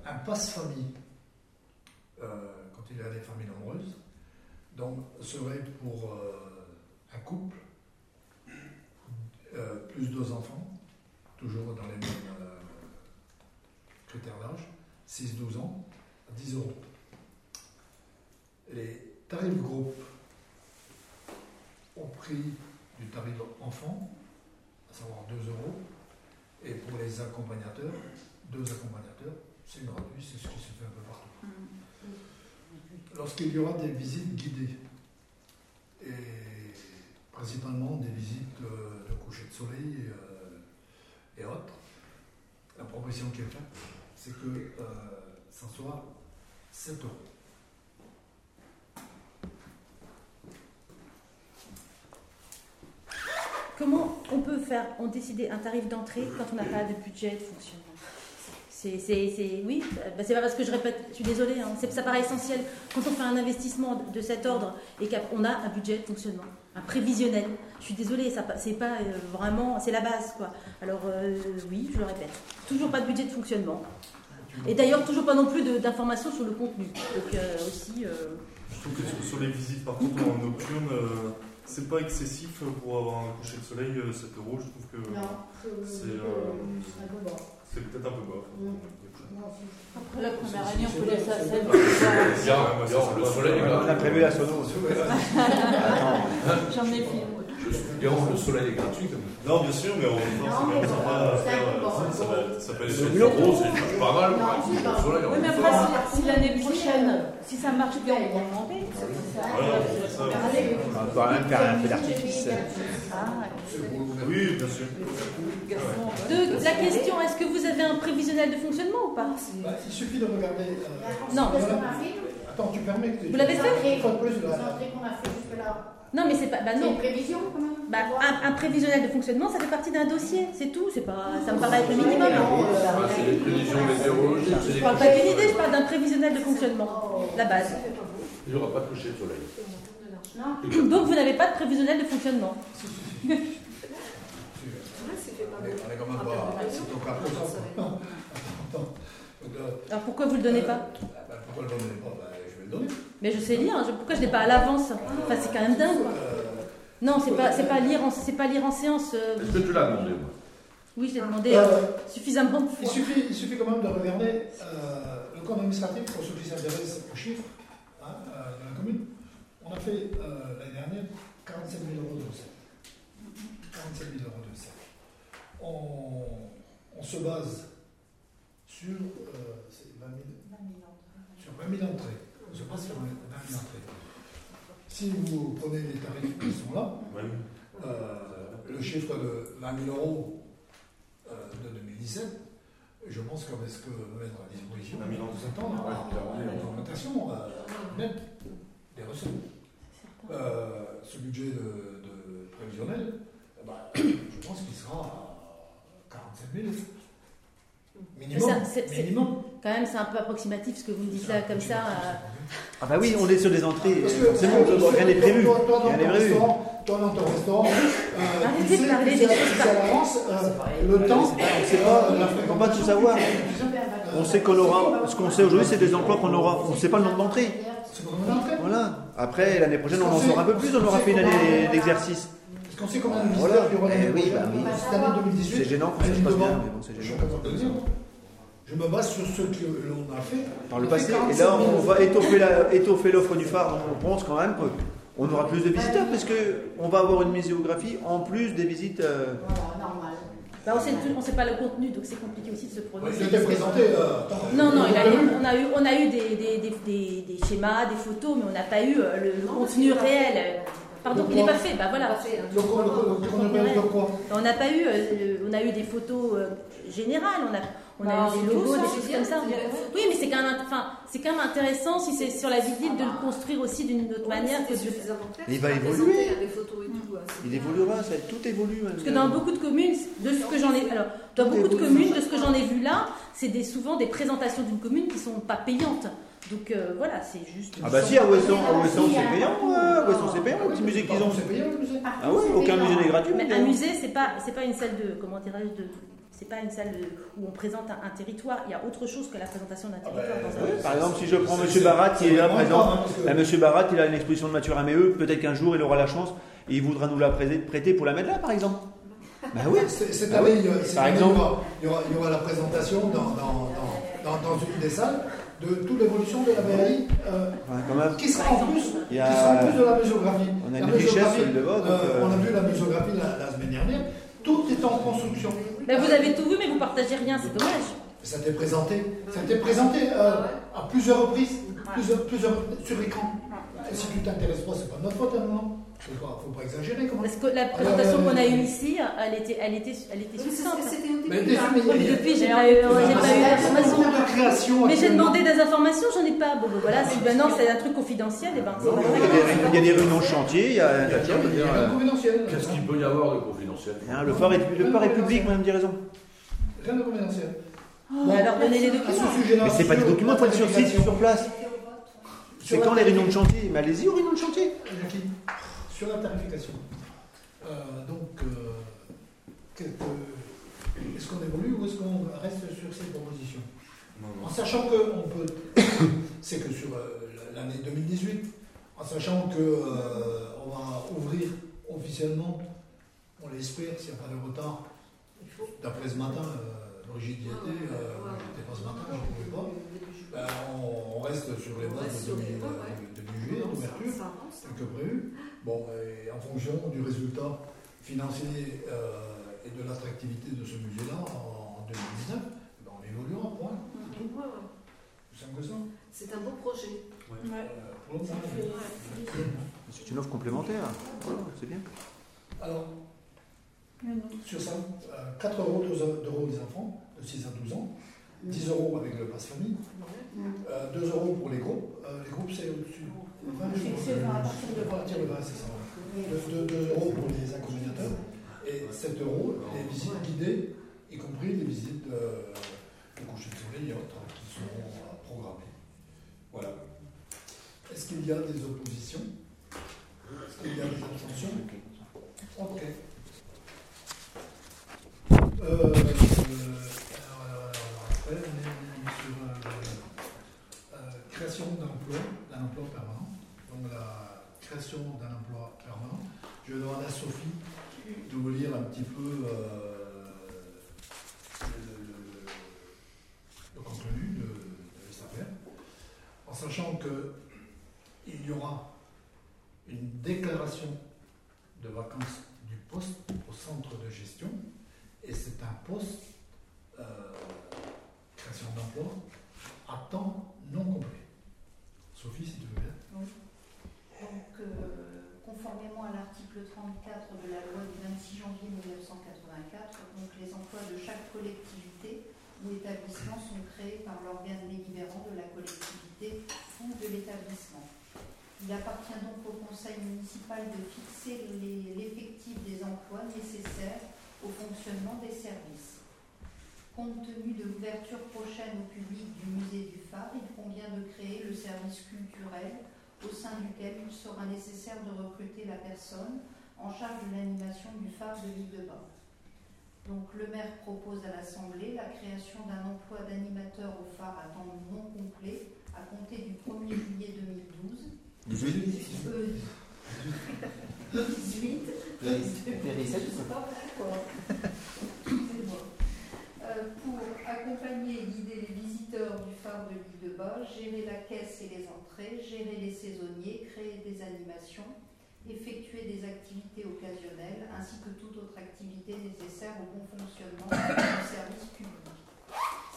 Un passe-famille, quand il y a des familles nombreuses, donc serait pour euh, un couple, euh, plus deux enfants, toujours dans les mêmes euh, critères d'âge, 6-12 ans, à 10 euros. Les tarifs groupes au prix du tarif enfant, à savoir 2 euros, et pour les accompagnateurs, deux accompagnateurs, c'est gratuit, c'est ce qui se fait un peu partout. Lorsqu'il y aura des visites guidées, et principalement des visites euh, de coucher de soleil euh, et autres, la proposition qui est faite, c'est que euh, ça soit 7 euros. comment on peut faire, on décider un tarif d'entrée quand on n'a pas de budget de fonctionnement? C'est, c'est, c'est- oui, bah, c'est pas parce que je répète, je suis désolée, hein, c'est, ça paraît essentiel. Quand on fait un investissement de cet ordre et qu'on a un budget de fonctionnement, un prévisionnel, je suis désolée, ça, c'est pas euh, vraiment, c'est la base quoi. Alors euh, oui, je le répète, toujours pas de budget de fonctionnement. Et d'ailleurs, toujours pas non plus de- d'informations sur le contenu. Donc euh, aussi, euh, Je trouve que sur, les visites, par contre, en nocturne, euh, c'est pas excessif pour avoir un coucher de soleil, euh, 7 euros. Je trouve que c'est euh, c'est peut-être un peu bas. Après la première année, on peut laisser à scène. Bien, bien, le soleil On a prévu la sono. Attends. J'en ai filmé. Le soleil est gratuit quand même. Non, bien sûr, mais bon. Ça, va- aller C'est sur 1000 euros, c'est pas mal. Oui, mais après, si, si l'année prochaine, si ça marche bien, on va ça. On va quand même faire un peu d'artifice. Oui, bien sûr. de- la question, est-ce que vous avez un prévisionnel de fonctionnement ou pas Bah, il suffit de regarder. euh, Non. Attends, tu permets que. Vous l'avez fait Une fois de plus, Les là. entrées qu'on a fait jusque-là. Non, mais c'est pas, bah non. une prévision quand même Bah, un, un prévisionnel de fonctionnement, ça fait partie d'un dossier, c'est tout. C'est pas, ça me paraît être le minimum. C'est prévisions météorologiques, Je parle pas d'une idée, je parle d'un prévisionnel de fonctionnement, la base. Il n'y aura pas de coucher de soleil. Donc vous n'avez pas de prévisionnel de fonctionnement. On est quand même pas. C'est. Euh, pourquoi vous le donnez pas? Bah, Pourquoi le donner pas? Donner. Mais je sais lire, hein, je- pourquoi je l'ai pas à l'avance? Enfin, c'est quand même dingue. quoi. Euh, Non, c'est pas, c'est pas lire, en, c'est pas lire en séance. euh, Est-ce que tu l'as demandé moi? Oui, je l'ai demandé euh, euh, suffisamment de il, fois. suffit, il suffit quand même de regarder euh, le code administratif pour ceux qui s'intéressent aux chiffres hein, euh, de la commune. On a fait euh, l'année dernière 47 000 euros de recettes. 47 000 euros de recettes. On, on se base sur, euh, c'est 20 000 sur 20 000 entrées. On se base sur 20 000 entrées. Si vous prenez les tarifs qui sont là, euh, le chiffre de 20 000 euros euh, de 2017, je pense que va mettre à disposition, 20 000 on s'attend à une augmentation euh, nette des recettes. Euh, ce budget de, de prévisionnel, eh ben, je pense qu'il sera à 47 000 minimum. Mais ça, c'est- c'est- minimum. Quand même, c'est un peu approximatif ce que vous me dites là, comme ça. euh, Ah bah oui, on est sur des entrées. Parce que- Forcément, rien n'est prévu. Toi, toi, dans Rien n'est ton prévu. restaurant, toi, dans ton restaurant, euh, Arrêtez tu sais, parler des sais- choses tu sais à l'avance, euh, le temps, c'est pas On va pas tout savoir. On sait qu'on aura. Ce qu'on sait aujourd'hui, c'est des emplois qu'on aura. On ne sait pas le nombre d'entrées. C'est. Voilà. Après, l'année prochaine, on en saura un peu plus. On aura fait une année d'exercice. Parce qu'on sait combien de visiteurs Voilà. il y aura l'année Eh oui, prochaine. bah oui. Cette année 2018. C'est gênant quand ça se passe bien, mais bon, c'est gênant. capable de le dire. Je me base sur ce que l'on a fait. Par le passé. Et 47 là, 000. on va étoffer l'offre du phare. On pense quand même qu'on aura plus de visiteurs parce qu'on va avoir une muséographie en plus des visites. euh, Voilà, normal. bah, on on sait pas le contenu, donc c'est compliqué aussi de se prononcer. Il a été présenté. euh, Non, non, il a- on a eu, on a eu des, des, des, des- des schémas, des photos, mais on n'a pas eu euh, le, contenu réel. Pardon, il n'est pas fait, bah voilà. On n'a pas eu, euh, le- on a eu des photos euh, générales, on a, on a Bah, eu des c'est logos, des choses comme ça. Oui, mais c'est quand même, enfin, c'est quand même intéressant si c'est sur la visite de le construire aussi d'une autre manière que. Il va évoluer. des photos et tout. Il évoluera, ça, tout évolue. Parce que dans beaucoup de communes, de ce que j'en ai, alors dans beaucoup de communes, de ce que j'en ai vu là, c'est des, souvent des présentations d'une commune qui sont pas payantes. Donc euh, voilà, c'est juste. Ah bah si, à Ouessant, c'est payant. ouais, À Ouessant c'est payant, le petit musée qu'ils ont. C'est payant le musée Ah ouais, aucun musée n'est gratuit. Mais un musée, c'est pas, c'est pas une salle de, comment dirais-je, de, c'est pas une salle de- où on présente un, un territoire. Il y a autre chose que la présentation d'un territoire dans un. Ouais, Par exemple, si je prends c'est- Barat qui est là présent, Eh, Monsieur Barat, il a une exposition de Mathieu Raméeux, peut-être qu'un jour il aura la chance et il voudra nous la prêter pour la mettre là, par exemple. Bah oui. C'est- Cette Ah année, oui. il y aura- cette Par année, exemple. il y aura- il y il la présentation dans, dans, dans, dans, dans une des salles de toute l'évolution de la BRI euh, Ouais, qui sera en plus, Il y a- qui sera en plus de la muséographie. On a La une richesse le euh, euh, On a vu la muséographie la, la semaine dernière. Tout est en construction. Ben, vous avez tout vu, mais vous partagez rien, c'est dommage. Ça a été présenté, ça été présenté euh, à plusieurs reprises, plusieurs, plusieurs, sur écran. Et si tu t'intéresses pas, c'est pas de notre faute, hein, non? Il ne faut pas exagérer. Comment? Parce que la présentation qu'on a eue ici, elle était, elle était, elle était succincte. Mais hein. mais- Depuis, j'ai pas eu, j'ai pas eu l'information. de création. Mais j'ai demandé des informations, j'en ai pas. Bon, ben voilà, si maintenant c'est un truc confidentiel, et ben c'est Il pas y a des- grave. il y a des réunions chantier, il y a. Qu'est-ce qu'il peut y avoir de confidentiel? Le phare est, public, madame dit raison. Rien de confidentiel. Bon, alors donnez les documents. Mais c'est pas des documents, il faut être sur site, sur place. C'est quand les réunions de chantier? allez-y aux réunions de chantier? Sur la tarification. Euh, donc, euh, est-ce qu'on évolue ou est-ce qu'on reste sur ces propositions? Non, En sachant que on peut, c'est que sur euh, l'année 2018, en sachant que euh, on va ouvrir officiellement, on l'espère, s'il n'y a pas de retard, d'après ce matin, euh, Brigitte y était, euh, j'étais pas ce matin, je ne pouvais pas. Ben, on, on reste sur les bases de début, euh, juillet, d'ouverture, tel que prévu. Bon, et en fonction du résultat financier euh, et de l'attractivité de ce musée-là en 2019, ben, on évoluera, point. Plus que ça. C'est un beau projet. Euh. C'est une offre complémentaire. C'est bien. Alors, sur ça, euh, 4 euros, 2 euros les enfants de 6 à 12 ans, 10 euros avec le passe famille, euh, 2 euros pour les groupes. Euh, les groupes, c'est au-dessus. Enfin, je pense C'est que- vingt, à partir de à partir de 20, c'est ça. 2, euros pour les accompagnateurs et 7 euros les visites guidées, y compris les visites euh, de coucher de soleil et autres qui seront euh, programmées. Voilà. Est-ce qu'il y a des oppositions? Est-ce qu'il y a des abstentions? Ok. Euh, euh, alors, alors, alors, après, on est sur euh, euh, création d'un emploi, permanent. Donc la création d'un emploi permanent. Je demande à Sophie de vous lire un petit peu euh, le, contenu de, de cette en sachant que il y aura une déclaration de vacances du poste au centre de gestion, et c'est un poste euh, création d'emploi à temps non complet. Sophie, si tu veux bien. Donc, euh, conformément à l'article 34 de la loi du 26 janvier 1984, donc les emplois de chaque collectivité ou établissement sont créés par l'organe délibérant de la collectivité ou de l'établissement. Il appartient donc au conseil municipal de fixer les- l'effectif des emplois nécessaires au fonctionnement des services. Compte tenu de l'ouverture prochaine au public du musée du phare, il convient de créer le service culturel au sein duquel il sera nécessaire de recruter la personne en charge de l'animation du phare de l'île de Bas. Donc le maire propose à l'Assemblée la création d'un emploi d'animateur au phare à temps non complet à compter du 1er juillet 2012. 18 Euh, 18. Excusez-moi. Euh, pour accompagner et guider les visiteurs du phare de l'île de Bas, gérer la caisse et les entrées, gérer les saisonniers, créer des animations, effectuer des activités occasionnelles, ainsi que toute autre activité nécessaire au bon fonctionnement du service public.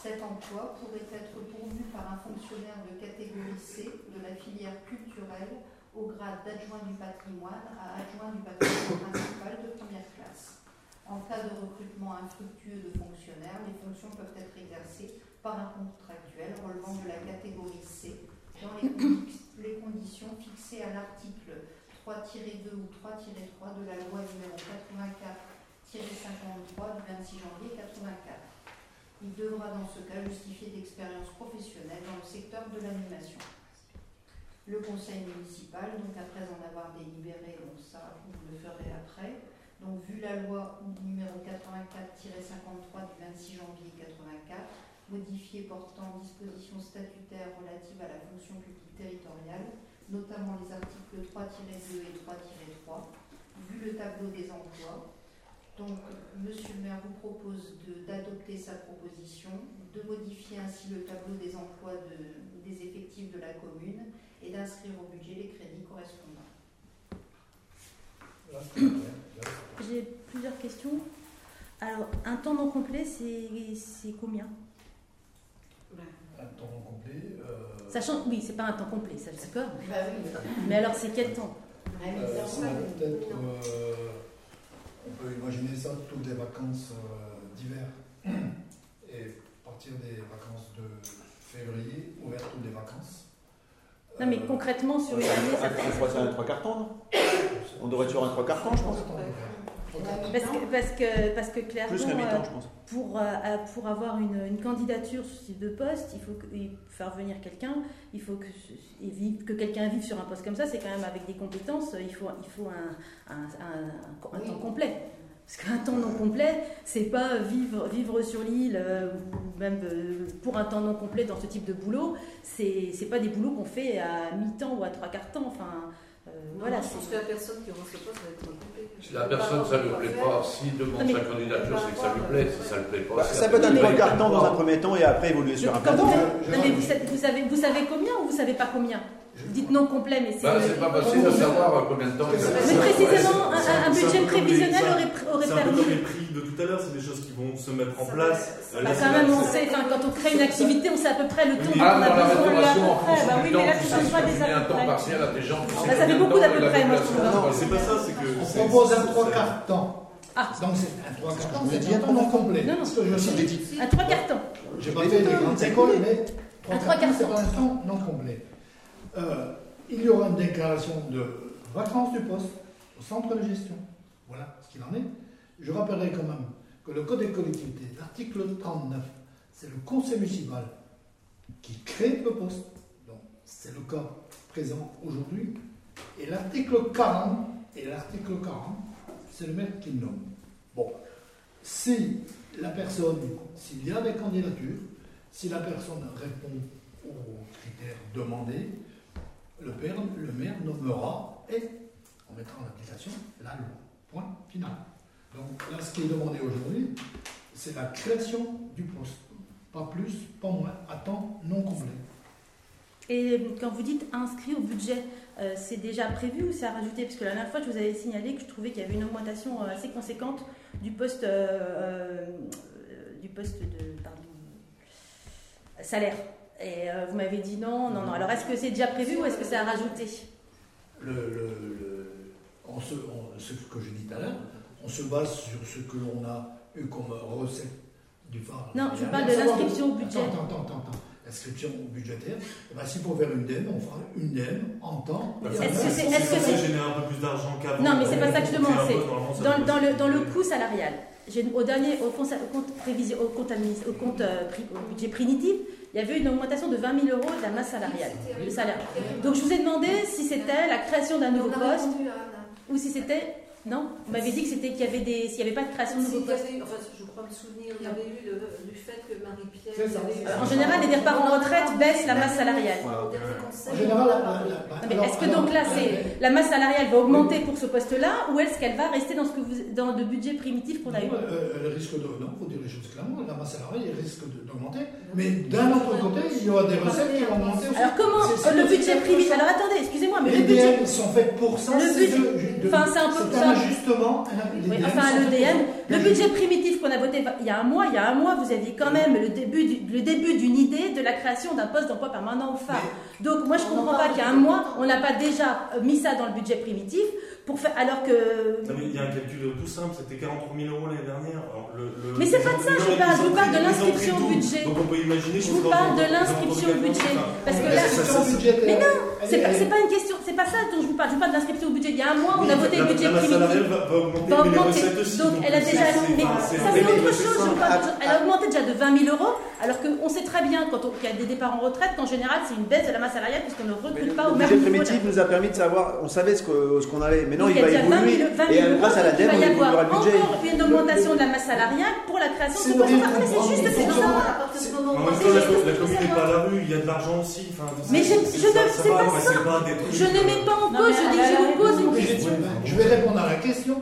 Cet emploi pourrait être pourvu par un fonctionnaire de catégorie C de la filière culturelle au grade d'adjoint du patrimoine à adjoint du patrimoine principal de première classe. En cas de recrutement infructueux de fonctionnaires, les fonctions peuvent être exercées par un contractuel relevant de la catégorie C dans les, condi- les conditions fixées à l'article 3-2 ou 3-3 de la loi numéro 84-53 du 26 janvier 84. Il devra dans ce cas justifier d'expérience professionnelle dans le secteur de l'animation. Le conseil municipal, donc après en avoir délibéré, ça vous le ferez après, donc vu la loi numéro 84-53 du 26 janvier 84, modifiée portant dispositions statutaires relatives à la fonction publique territoriale, notamment les articles 3-2 et 3-3, vu le tableau des emplois, donc, Monsieur le maire vous propose d'adopter sa proposition, de modifier ainsi le tableau des emplois de- des effectifs de la commune et d'inscrire au budget les crédits correspondants. Là, c'est clair. Là, c'est J'ai plusieurs questions. Alors, un temps non complet, c'est c'est combien? Un temps non complet. euh, Sachant, oui, c'est pas un temps complet, ça, d'accord. Bah oui, Mais alors, c'est quel temps? Euh, peut-être, euh, on peut imaginer ça toutes les vacances euh, d'hiver et partir des vacances de février, ouvert toutes les vacances. Non, mais concrètement, sur une année, ça On un trois quarts temps, non On devrait sur un trois quarts temps, je pense. Parce que, parce que, parce que clairement, Plus euh, je pense. pour, euh, pour avoir une, une candidature sur ce type de poste, il faut que- faire venir quelqu'un, il faut que, quelqu'un vive sur un poste comme ça, c'est quand même avec des compétences, il faut, il faut un, un, un- un temps complet. Parce qu'un temps non complet, c'est pas vivre, vivre sur l'île euh, ou même euh, pour un temps non complet dans ce type de boulot, c'est c'est pas des boulots qu'on fait à mi-temps ou à trois quarts temps. Enfin, euh, voilà, Voilà, je pense c'est- que la personne qui ce poste va être occupée. Si la personne, ça ne lui plaît pas, s'il demande mais- sa candidature, c'est que ça lui plaît. Si ça ne lui plaît pas, Bah, c'est ça peut être trois quarts temps dans un premier temps et après évoluer sur un plein vous, vous, savez, vous savez combien ou vous savez pas combien? Vous dites non complet, mais c'est. Bah, c'est pas facile de savoir combien de temps il mais précisément, un, budget prévisionnel aurait, aurait C'est un peu permis. comme les prix de tout à l'heure, c'est des choses qui vont se mettre en Ça place. ça Euh, Bah, là, quand même, on sait, quand on crée une activité, on sait à peu près le temps Oui, dont Ah, on a besoin. restauration, en à peu Bah oui, temps, mais là, tu si pas des à peu près. partiel à gens. Bah, ça fait de beaucoup temps d'à peu près, moi, je passer. c'est pas ça, c'est que. On propose un trois quarts temps. Ah. Donc c'est un trois quarts temps, Je vous ai c'est dit un un temps non complet. Non, non. Ce que je. Un trois quarts temps. J'ai pas fait des grandes écoles, mais Un trois quarts temps, non complet. Euh, il y aura une déclaration de vacances du poste au centre de gestion. Voilà ce qu'il en est. Je rappellerai quand même que le Code des collectivités, l'article 39, c'est le conseil municipal qui crée le poste. Donc c'est le cas présent aujourd'hui. Et l'article 40, et l'article 40, c'est le maire qui nomme. Bon, si la personne, s'il y a des candidatures, si la personne répond aux critères demandés, le, père, le maire nommera et on mettra en application la loi. Point final. Donc là, ce qui est demandé aujourd'hui, c'est la création du poste. Pas plus, pas moins, à temps non complet. Et quand vous dites inscrit au budget, euh, c'est déjà prévu ou c'est à rajouter? Parce que la dernière fois, je vous avais signalé que je trouvais qu'il y avait une augmentation euh, assez conséquente du poste, euh, du poste de salaire. Et euh, vous m'avez dit non, non, non. Alors est-ce que c'est déjà prévu ou est-ce que c'est à rajouter Le, le- le- on se- on- ce que je dis tout à l'heure, on se base sur ce que l'on a eu comme recette du phare. Non, je parle de l'inscription au budget. Attends, attends, attends, attends. L'inscription budgétaire, eh ben, s'il faut faire une DEM, on fera une DEM en temps. Est-ce que c'est- Si est-ce que ça c'est- génère un peu plus d'argent qu'avant. Non, mais c'est pas ça que je demande, Dans, dans se- le, dans le coût salarial, au dernier, au compte, au compte prévision- au compte, adminis- au compte, euh, au budget primitif, il y avait une augmentation de 20 000 euros de la masse salariale, le salaire. Donc je vous ai demandé si c'était la création d'un nouveau poste ou si c'était non. Vous m'avez dit que c'était qu'il y avait des, s'il n'y avait pas de création de S'il nouveau y poste. avait eu- enfin, je crois me souvenir, il y avait eu le- du fait que Marie-Pierre. C'est ça. avait eu- En général, les départs en retraite baissent la masse salariale. En général, est-ce que donc là, c'est la masse salariale va augmenter pour ce poste-là ou est-ce qu'elle va rester dans ce que vous, dans le budget primitif qu'on a eu? Elle risque de. Non, il faut dire les choses clairement. La masse salariale risque d'augmenter. Mais d'un autre côté, il y aura des recettes qui vont augmenter aussi. Alors comment le budget primitif? Alors attendez, excusez-moi, mais Les le budget DM sont faites pour ça. Enfin, c'est un peu- ajustement. les Oui, enfin, sont le budget primitif qu'on a voté il y a un mois, il y a un mois, vous aviez quand même le début, du- le début d'une idée de la création d'un poste d'emploi permanent au phare. Donc moi je On en comprends pas qu'il y a un mois, on n'a pas déjà mis ça dans le budget primitif pour faire, alors que. Non, mais il y a un calcul tout simple, c'était 43 000 euros l'année dernière. Alors, le- le- Mais c'est pas de ça, je parle- je vous parle de l'inscription double. budget. Donc on peut imaginer Je vous parle de l'inscription entendu budget. Parce que là, Mais non, c'est est- pas, pas une question, c'est pas ça dont je vous parle. Je vous parle de l'inscription au budget. Il y a un mois, on a voté le budget primitif. va, va augmenter. Donc elle a déjà. Mais ça c'est- autre chose. chose. Elle a augmenté déjà de 20 000 euros, alors qu'on sait très bien quand on- qu'il y a des départs en retraite qu'en général c'est une baisse de la masse salariale puisqu'on ne recrute le pas au le même budget niveau. primitif nous a permis de savoir, on savait ce qu'on avait. Maintenant, Donc, il va y a déjà 20 évoluer. 000, 20 Et 000 euh, grâce à la euros, il DEM, va on y évoluera avoir le budget. encore une augmentation de la masse salariale pour la création de C'est ce poste le parfait. C'est juste, c'est que- ça. À partir de ce moment En même temps, la, sait- la commune n'est pas à la rue, il y a de l'argent aussi. enfin, Mais je- ne- pas Je ne mets pas en cause, je dis je pose une question. Je vais répondre à la question.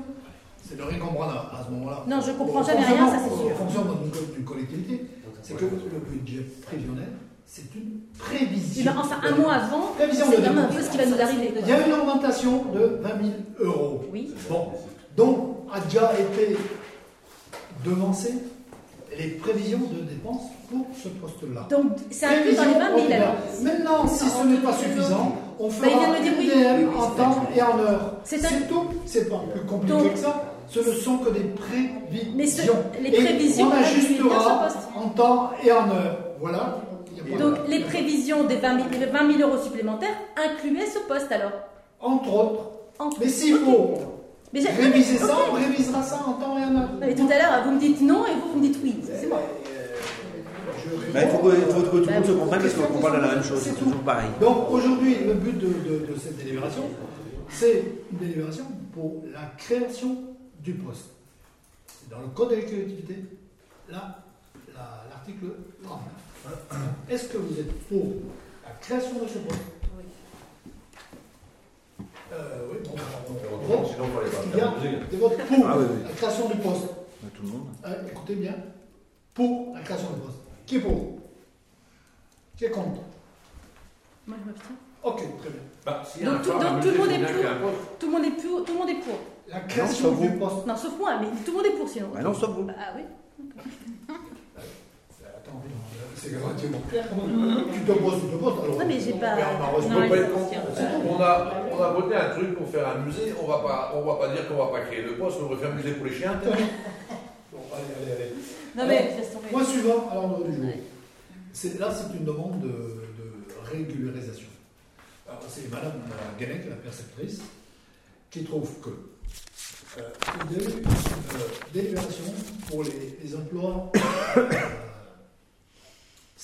C'est de rien comprendre à, ce moment-là. Non, je comprends Au jamais rien, ça, c'est sûr. D'une co- d'une collectivité, c'est que le budget prévisionnel, c'est une prévision. Eh ben, Enfin, un mois avant, Prévision de quand même un peu ce qui va nous arriver. Il y a une augmentation de 20 000 euros. Oui. Bon, donc a déjà été devancé les prévisions de dépenses pour ce poste-là. Donc c'est inclus dans les 20 000 alors. Maintenant, si ce n'est pas suffisant, On Bah, fera oui. IDM en temps et en heure. C'est C'est un- tout. C'est pas plus compliqué Donc- que ça. Ce ne sont que des Mais ce- prévisions. les Et prévisions, on ajustera en temps et en heure. Voilà. Donc les prévisions des 20 000, les 20 000 euros supplémentaires incluaient ce poste alors Entre autres. Entre- Mais s'il faut Mais j'ai- réviser ça, on révisera ça en temps et en heure. Mais tout à l'heure, vous me dites non et vous, vous me dites oui. C'est moi. Bah, il faut que, il faut que tout le Bah, monde se comprenne parce qu'on parle de la même chose, c'est toujours pareil. Donc aujourd'hui, le but de, de- de cette délibération, c'est une délibération pour la création du poste. Dans le code des collectivités, là, la- l'article 39. Est-ce que vous êtes pour la création de ce poste euh, Oui, bon, on- on. Sinon, il fallait Il y pas a faire musique. des votes pour Ah oui, oui. la création du poste. Tout le monde. Euh, écoutez bien, pour la création du poste. Qui est pour? Qui est contre? Moi, je m'abstiens. Ok, très bien. Bah, Donc, tout- donc, le monde est pour. Tout le monde est pour. Tout le monde est pour. La création du vous. poste. Non, sauf moi, mais tout le monde est pour sinon. Bah non, sauf vous. Ah oui. C'est relativement clair quand même. Tu te poses, tu te poses. Alors, Non, mais j'ai pas- on a, on a voté un truc pour faire un musée, on va pas, on va pas dire qu'on va pas créer de poste, on va faire un musée pour les chiens. Bon, allez, allez, allez. Non, mais laisse tomber. Point suivant à l'ordre du jour. C'est- Là, c'est une demande de, de régularisation. Alors, c'est Madame Guenec, la perceptrice, qui trouve que euh, il y a eu une euh, délibération pour les, les emplois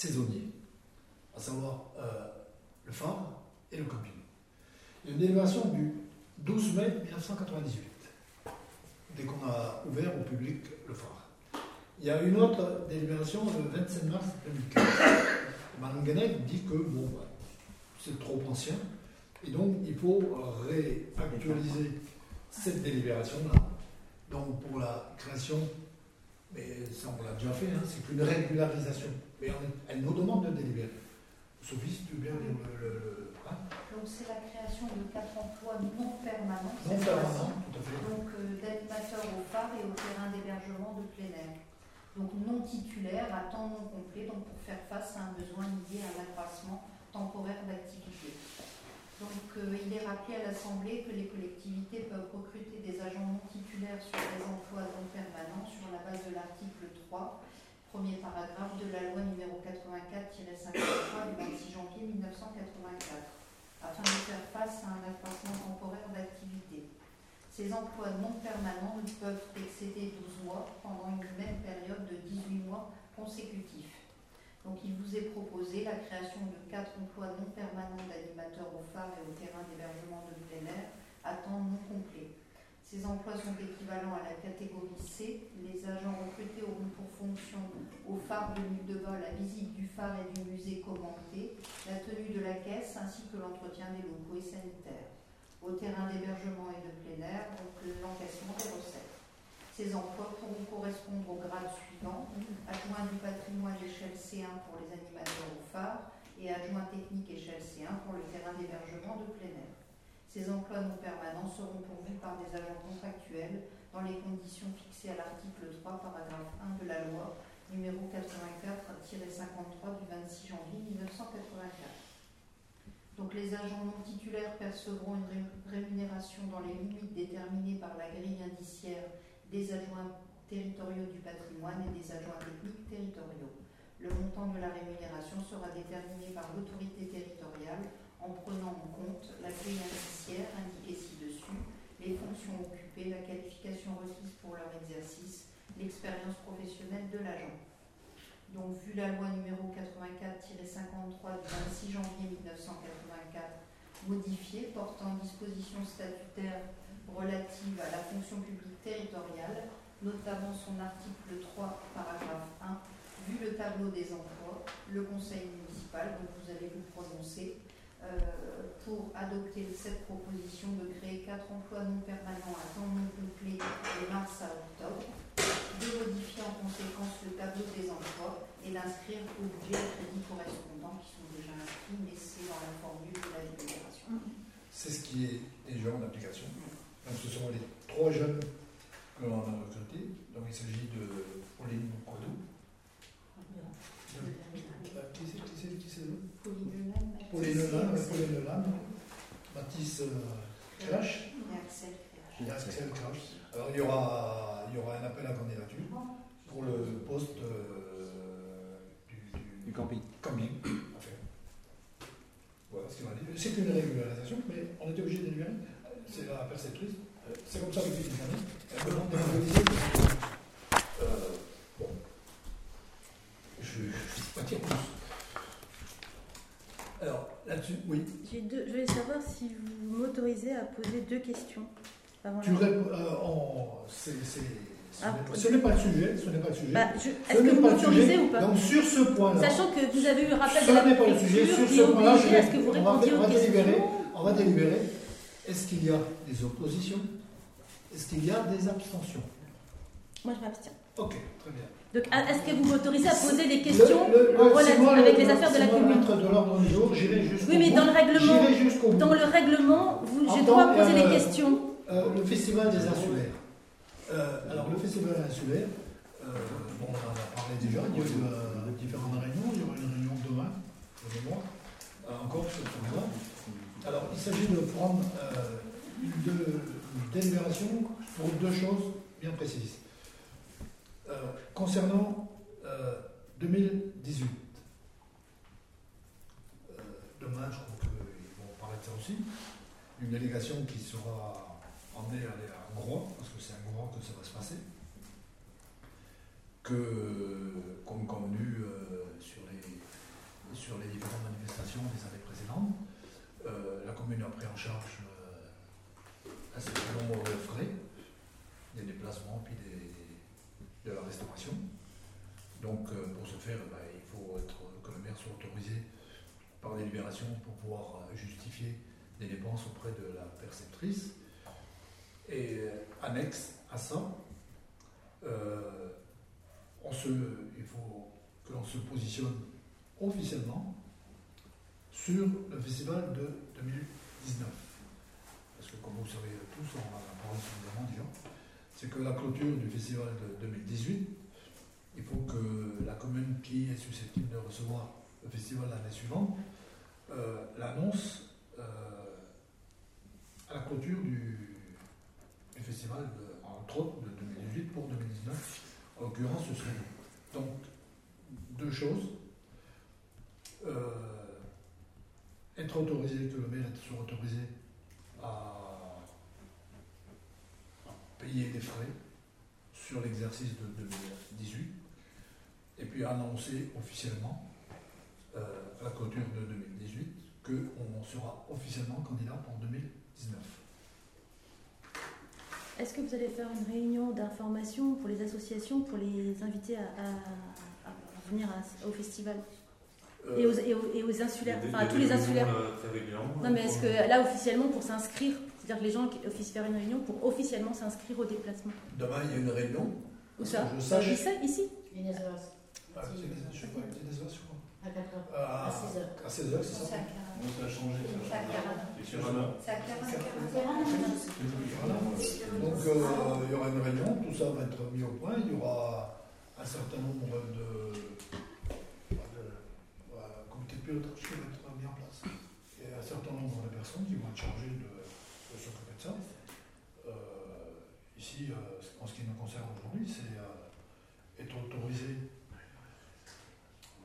saisonniers, à savoir euh, le phare et le camping. Une délibération du 12 mai 1998, dès qu'on a ouvert au public le phare. Il y a une autre délibération le 27 mars 2015. Madame Guenec dit que bon, bah, c'est trop ancien et donc il faut réactualiser cette délibération-là. Donc pour la création, mais ça on l'a déjà fait, hein, c'est qu'une régularisation. Mais elle nous demande de délibérer. Sophie, si tu veux bien lire le. le- le- hein, Donc c'est la création de quatre emplois non permanents. non cette permanent, fois-ci. tout à fait. Donc euh, d'animateurs au phare et au terrain d'hébergement de plein air. Donc non titulaires à temps non complet, donc pour faire face à un besoin lié à un accroissement temporaire d'activité. Donc euh, il est rappelé à l'Assemblée que les collectivités peuvent recruter des agents non titulaires sur des emplois non permanents sur la base de l'article 3, premier paragraphe de la loi numéro 84-53 du 26 janvier 1984, afin de faire face à un accroissement temporaire d'activité. Ces emplois non permanents ne peuvent excéder 12 mois pendant une même période de 18 mois consécutifs. Donc il vous est proposé la création de quatre emplois non permanents d'animateurs au phare et au terrain d'hébergement de plein air à temps non complet. Ces emplois sont équivalents à la catégorie C. Les agents recrutés auront pour fonction au phare de l'île de Vol la visite du phare et du musée commenté, la tenue de la caisse ainsi que l'entretien des locaux et sanitaires au terrain d'hébergement et de plein air, donc l'encaissement des recettes. Ces emplois pourront correspondre au grade suivant, adjoint du patrimoine échelle C1 pour les animateurs au phare et adjoint technique échelle C1 pour le terrain d'hébergement de plein air. Ces emplois non permanents seront pourvus par des agents contractuels dans les conditions fixées à l'article 3, paragraphe 1 de la loi numéro 84-53 du 26 janvier 1984. Donc les agents non titulaires percevront une ré- rémunération dans les limites déterminées par la grille indiciaire des adjoints territoriaux du patrimoine et des adjoints techniques territoriaux. Le montant de la rémunération sera déterminé par l'autorité territoriale en prenant en compte la grille indiciaire indiquée ci-dessus, les fonctions occupées, la qualification requise pour leur exercice, l'expérience professionnelle de l'agent. Donc, vu la loi numéro 84-53 du 26 janvier 1984, modifiée, portant dispositions statutaires relatives à la fonction publique territoriale, notamment son article 3, paragraphe 1, vu le tableau des emplois, le conseil municipal, donc vous allez vous prononcer, pour adopter cette proposition de créer quatre emplois non permanents à temps non complet de mars à octobre, de modifier en conséquence le tableau des emplois et d'inscrire au budget les crédits correspondants qui sont déjà inscrits, mais c'est dans la formule de la délibération. C'est ce qui est déjà en application. Donc, ce sont les trois jeunes que l'on a recrutés. Donc il s'agit de Pauline Codou. Qui c'est Pauline Pauline Leland, Pauline Mathis euh, Crash. Et Axel Crash. Alors il y, aura, il y aura un appel à candidature pour le poste euh, du, Du camping. camping. Enfin, voilà ce qu'il m'a dit. C'est une régularisation, mais on était obligé d'énumérer. C'est la perceptrice. C'est comme ça des années. Elle demande de. Euh, bon. Je ne sais pas dire plus. Alors, là-dessus, oui. J'ai deux- Je voulais savoir si vous m'autorisez à poser deux questions avant Tu la- réponds, euh, en- c'est- c'est- ce Ah, n'est pas- ce n'est pas le sujet. Ce n'est pas le sujet. Bah, je- Est-ce que vous m'autorisez ou pas Donc sur ce point-là, Sachant que vous avez eu le rappel ce de la n'est pas le sujet. Sur ce point-là, je ce que vous vais- on va, on va délibérer. On va délibérer. Est-ce qu'il y a des oppositions? Est-ce qu'il y a des abstentions? Moi, je m'abstiens. Ok, très bien. Donc, est-ce que vous m'autorisez à poser des questions Le- le- en le- relation moi avec le- les affaires de la le commune de l'ordre du jour. J'irai jusqu'au Oui, mais bout. dans le règlement, dans le règlement, vous- j'ai droit à poser euh, des questions. Euh, le festival des insulaires. Euh, alors, le festival insulaire, bon, on en a parlé déjà, il y a eu différentes réunions. Il y aura une réunion demain, de encore sur ce point-là. Alors, il s'agit de prendre de- une délibération pour deux choses bien précises. Euh, concernant euh, 2018, euh, demain, je crois qu'ils vont parler de ça aussi, une délégation qui sera emmenée à Groix, parce que c'est à Groix que ça va se passer, que, comme convenu euh, sur, les, sur les différentes manifestations des années précédentes, euh, la commune a pris en charge euh, nombre de frais, des déplacements, puis des, de la restauration. Donc, euh, pour ce faire, ben, il faut être, que le maire soit autorisé par délibération pour pouvoir euh, justifier des dépenses auprès de la perceptrice. Et euh, annexe à ça, euh, il faut que l'on se positionne officiellement sur le festival de 2019. Parce que comme vous savez tous, on a parlé suffisamment déjà, c'est que la clôture du festival de 2018, il faut que la commune qui est susceptible de recevoir le festival l'année suivante euh, l'annonce euh, à la clôture du, festival, de, entre autres de 2018 pour 2019. En l'occurrence, ce serait donc deux choses. Euh, être autorisé, que le maire soit autorisé à payer des frais sur l'exercice de 2018 et puis annoncer officiellement euh, à la clôture de 2018 qu'on sera officiellement candidat pour 2019. Est-ce que vous allez faire une réunion d'information pour les associations, pour les inviter à, à- à venir à- au festival Euh, et, aux, et aux- et aux Il y a insulaires, des- enfin à tous les insulaires? très régulièrement, Non, mais est-ce que là, officiellement, pour s'inscrire, c'est-à-dire que les gens qui officient faire une réunion pour officiellement s'inscrire au déplacement Demain, il y a une réunion. Où ça Je sache. Ici, Vaz, Ah, c'est des- sais pas, c'est des heures, je crois. à 4 heures. Ah, À 16 heures. À 16 heures, c'est C'est ça ça a changé. C'est Ça à a changé. Donc, euh, il y aura une réunion, tout ça va être mis au point. Il y aura un certain nombre de, euh, comités de pilotage qui vont être mis en place. Et un certain nombre de personnes qui vont être chargées de, s'occuper de ça. Ici, euh, en ce qui nous concerne aujourd'hui, c'est euh, être autorisé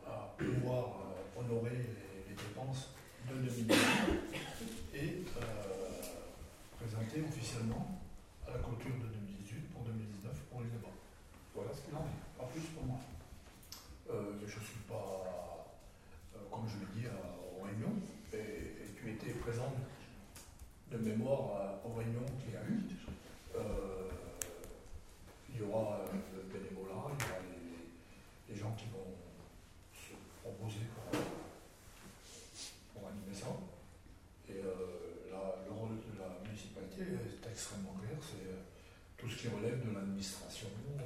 à pouvoir euh, honorer les, dépenses de 2018 et présenter officiellement à la clôture de 2018 pour 2019 pour les débats. Voilà ce qu'il en est, pas plus pour moi. Euh, je ne suis pas, euh, comme je l'ai dit, à- aux réunions, et, et tu étais présent à- aux réunions qu'il y a eu. Euh, il y aura euh, le bénévolat, il y aura les, les gens qui vont se proposer pour, pour animer ça. Et euh, le rôle de la municipalité est extrêmement clair, c'est euh, tout ce qui relève de l'administration, euh,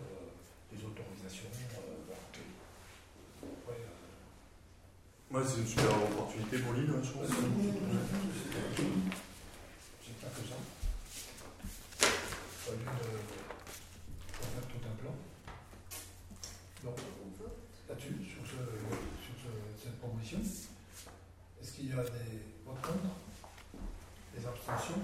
des autorisations. Ouais, Ouais, c'est une super opportunité pour l'île, hein, je pense. y a des votes contre Des abstentions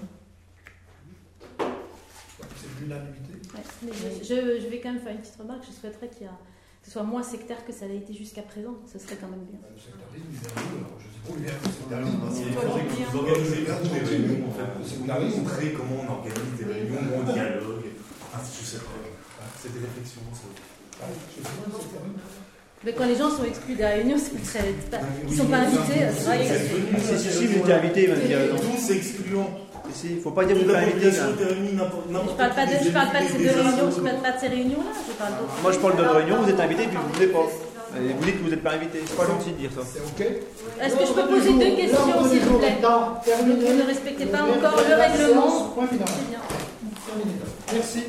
C'est l'unanimité ouais, mais je, je, je, vais quand même faire une petite remarque. Je souhaiterais y a, que ce soit moins sectaire que ça l'a été jusqu'à présent. Ce serait quand même bien. Bah, le sectarisme, il est un alors je sais pas où il est. Vous organisez des réunions, en fait. Vous montrez comment on organise des réunions, on dialogue, ainsi de suite. C'est des réflexions. Mais quand les gens sont exclus des réunions, c'est très, pas, ils ne sont pas invités. C'est vrai que Si, si, si, vous êtes invité. Tout c'est excluant. Il faut pas dire que vous êtes invité. je n'importe parle pas de, ces deux réunions, je parle pas de ces réunions-là. Moi, je parle de réunion, vous êtes invité, puis vous ne voulez pas. Et vous dites que vous n'êtes pas invité. C'est pas gentil de dire ça. C'est OK Est-ce que je peux poser deux questions, s'il vous plaît? Vous ne respectez pas encore le règlement. Merci.